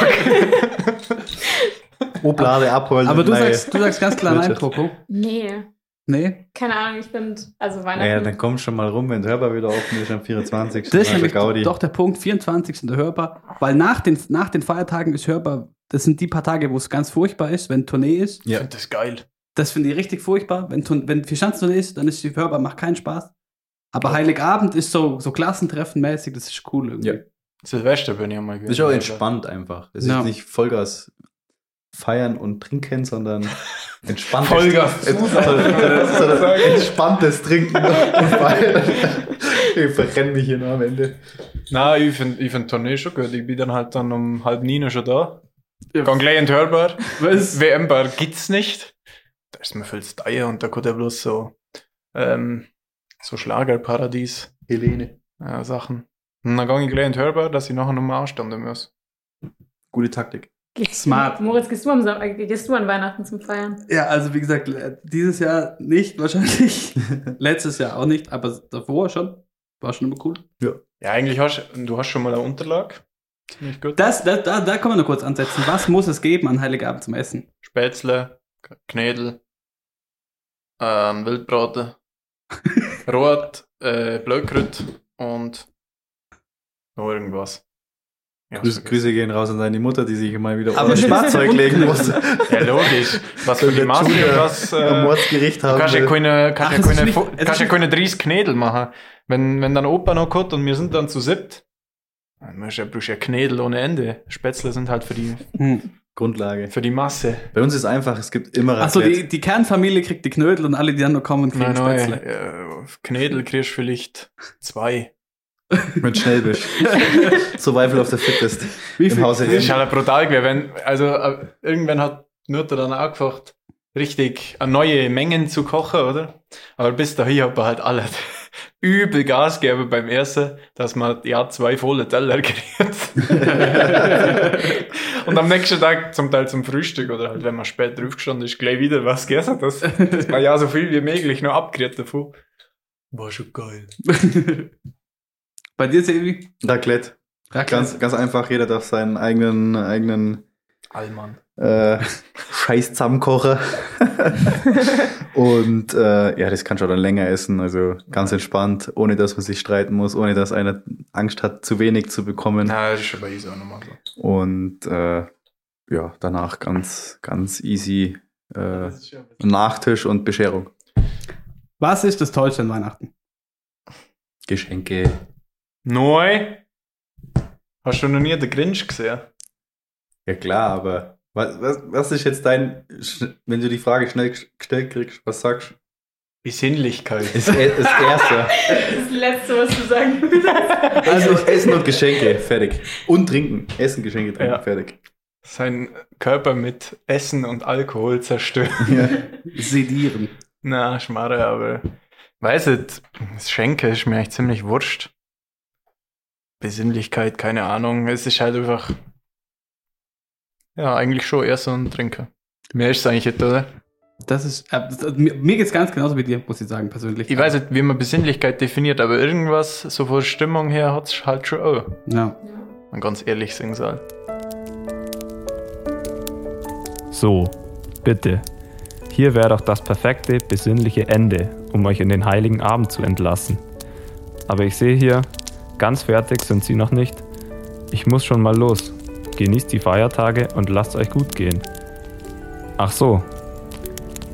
Oblade abholen. Aber du Nein. sagst, du sagst ganz klar nein. Coco. Nee. Nee. Keine Ahnung, ich finde, also Weihnachten. Naja, dann komm schon mal rum, wenn der Hörbar wieder offen ist am 24. Das ist nämlich Gaudi. doch der Punkt, 24. der hörbar, weil nach den, nach den Feiertagen ist hörbar, das sind die paar Tage, wo es ganz furchtbar ist, wenn Tournee ist. Ich Ja. das geil. Das finde ich richtig furchtbar. Wenn, wenn Vierschanzentournee ist, dann ist die hörbar, macht keinen Spaß. Aber Heiligabend ist so, so Klassentreffen-mäßig, das ist cool irgendwie. Ja. Silvester bin ich einmal Das ist auch entspannt einfach. Das Ja. ist nicht Vollgas feiern und trinken, sondern entspanntes, Vollgas sondern entspanntes Trinken und feiern. Ich verrenne mich hier noch am Ende. Nein, ich finde ich find Tournee schon gut. Ich bin dann halt dann um halb neun schon da. Ja. Gang gleich in die Hörbar. Was? WM-Bar gibt's nicht. Da ist mir viel zu teuer und da kommt ja bloß so, ähm, so Schlagerparadies. Helene. Ja, Sachen. Und dann gang ich gleich in die Hörbar, dass ich nachher nochmal anstanden muss. Gute Taktik. Smart. Moritz, gehst du, am, äh, gehst du an Weihnachten zum Feiern? Ja, also wie gesagt, dieses Jahr nicht wahrscheinlich. Letztes Jahr auch nicht, aber davor schon. War schon immer cool. Ja, eigentlich hast du hast schon mal eine Unterlage. Ziemlich gut. Das, das, da, da kann man noch kurz ansetzen. Was muss es geben an Heiligabend zum Essen? Spätzle, Knädel, ähm, Wildbraten, Rot, äh, Blöckrüt und noch irgendwas. Ja, Grüße, Grüße gehen raus an deine Mutter, die sich mal wieder Aber Schwarzzeug legen muss. ja, logisch. Was für die Masse und was. am Äh, Mordsgericht du haben kannst ja keine, kannst Ach, ja keine, nicht- kannst ja keine 30 Knädel machen. Wenn, wenn dann Opa noch kommt und wir sind dann zu siebt, du ja, brauchst ja Knädel ohne Ende. Spätzle sind halt für die, Hm. Grundlage. für die Masse. Bei uns ist einfach, es gibt immer Achso, Raclette. die, die Kernfamilie kriegt die Knödel und alle, die dann noch kommen, kriegen Nein, nein, Spätzle. äh, Knädel kriegst du vielleicht zwei. mit Schnellbisch. Survival of the Fittest. Wie Im viel? Hause Das ist halt brutal gewesen. Wenn, also äh, irgendwann hat Mutter dann auch gefragt, richtig eine neue Mengen zu kochen, oder? Aber bis dahin hat man halt alle übel Gas gegeben beim Essen, dass man ja zwei volle Teller kriegt. Und am nächsten Tag zum Teil zum Frühstück oder halt, wenn man spät draufgestanden ist, gleich wieder was gegessen, dass, dass man ja so viel wie möglich noch abkriegt davon. War schon geil. Bei dir, Sevi? Raclette. Ganz, ganz einfach, jeder darf seinen eigenen, eigenen Allmann. Äh, Scheiß zusammenkochen. Und äh, ja, das kannst du dann länger essen. Also ganz entspannt, ohne dass man sich streiten muss, ohne dass einer Angst hat, zu wenig zu bekommen. Na, das ist schon bei uns auch nochmal so. Und äh, ja, danach ganz, ganz easy äh, Nachtisch und Bescherung. Was ist das Tollste an Weihnachten? Geschenke. Neu? Hast du noch nie den Grinch gesehen? Ja klar, aber was, was, was ist jetzt dein, wenn du die Frage schnell ges- gestellt kriegst, was sagst du? Besinnlichkeit. Das, das Erste. Das Letzte, was du sagen würdest. Also Essen und Geschenke, fertig. Und trinken. Essen, Geschenke, trinken, Ja. fertig. Sein Körper mit Essen und Alkohol zerstören. Ja. Sedieren. Na, Schmarre, aber weiß nicht, das Schenke ist mir eigentlich ziemlich wurscht. Besinnlichkeit, keine Ahnung. Es ist halt einfach. Ja, eigentlich schon eher so ein Trinker. Mehr ist es eigentlich nicht, oder? Das ist, äh, das, mir, mir geht's ganz genauso wie dir, muss ich sagen, persönlich. Ich weiß nicht, wie man Besinnlichkeit definiert, aber irgendwas, so von Stimmung her, hat es halt schon auch. Ja. Man ganz ehrlich sagen soll. So, bitte. Hier wäre doch das perfekte, besinnliche Ende, um euch in den heiligen Abend zu entlassen. Aber ich sehe hier, ganz fertig sind sie noch nicht. Ich muss schon mal los. Genießt die Feiertage und lasst euch gut gehen. Ach so.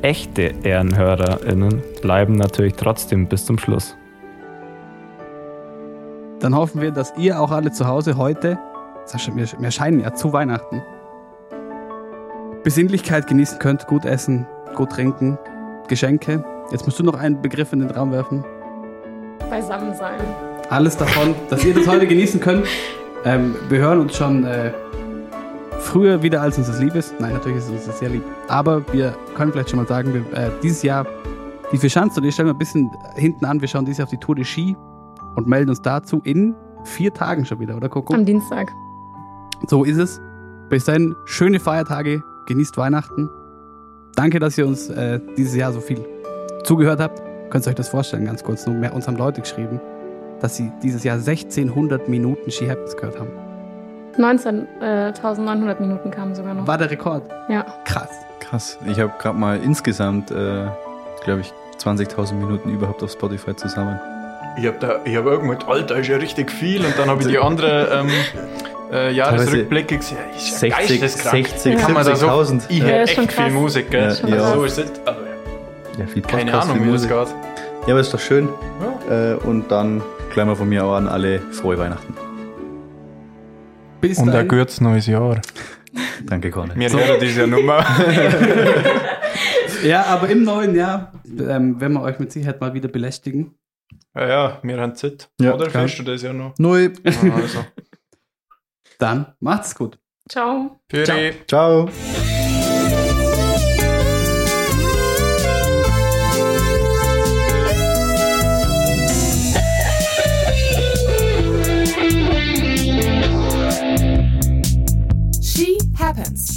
Echte EhrenhörerInnen bleiben natürlich trotzdem bis zum Schluss. Dann hoffen wir, dass ihr auch alle zu Hause heute, Sascha, wir, wir scheinen ja zu Weihnachten, Besinnlichkeit genießen könnt, gut essen, gut trinken, Geschenke. Jetzt musst du noch einen Begriff in den Raum werfen. Beisammen sein. Alles davon, dass ihr das heute genießen könnt. Ähm, wir hören uns schon äh, früher wieder, als uns das lieb ist. Nein, natürlich ist uns das sehr lieb. Aber wir können vielleicht schon mal sagen, wir, äh, dieses Jahr, die vier Schanzen, und ich stelle mal ein bisschen hinten an, wir schauen dieses Jahr auf die Tour de Ski und melden uns dazu in vier Tagen schon wieder, oder Coco? Am Dienstag. So ist es. Bis dahin, schöne Feiertage, genießt Weihnachten. Danke, dass ihr uns äh, dieses Jahr so viel zugehört habt. Könnt ihr euch das vorstellen, ganz kurz. Nur mehr, uns haben Leute geschrieben, dass sie dieses Jahr 1600 Minuten She Happens gehört haben. 19.900 Minuten kamen sogar noch. War der Rekord. Ja. Krass. Krass. Ich habe gerade mal insgesamt, äh, glaube ich, 20.000 Minuten überhaupt auf Spotify zusammen. Ich habe da, ich habe irgendwann, Alter, ist ja richtig viel. Und dann habe ich die andere ähm, äh, Jahresrückblicke gesehen. Ist ja 60, geisteskrank. 60, Kann man da so, 70.000. ich Ja, höre ist schon echt viel. Musik, gell? Ja, ja. So ist es. Aber Ja, viel keine Podcast, Ahnung, viel wie das Musik. geht. Ja, aber ist doch schön. Äh, und dann gleich mal von mir auch an alle frohe Weihnachten. Bis Und ein gutes neues Jahr. Danke, Conny. Wir hören diese Nummer. Ja, aber im neuen Jahr ähm, werden wir euch mit Sicherheit mal wieder belästigen. ja, ja, wir haben Zeit. Ja, Oder klar. findest du das ja noch? Neu. Ah, Also. Dann macht's gut. Ciao. Ciao. Ciao. happens.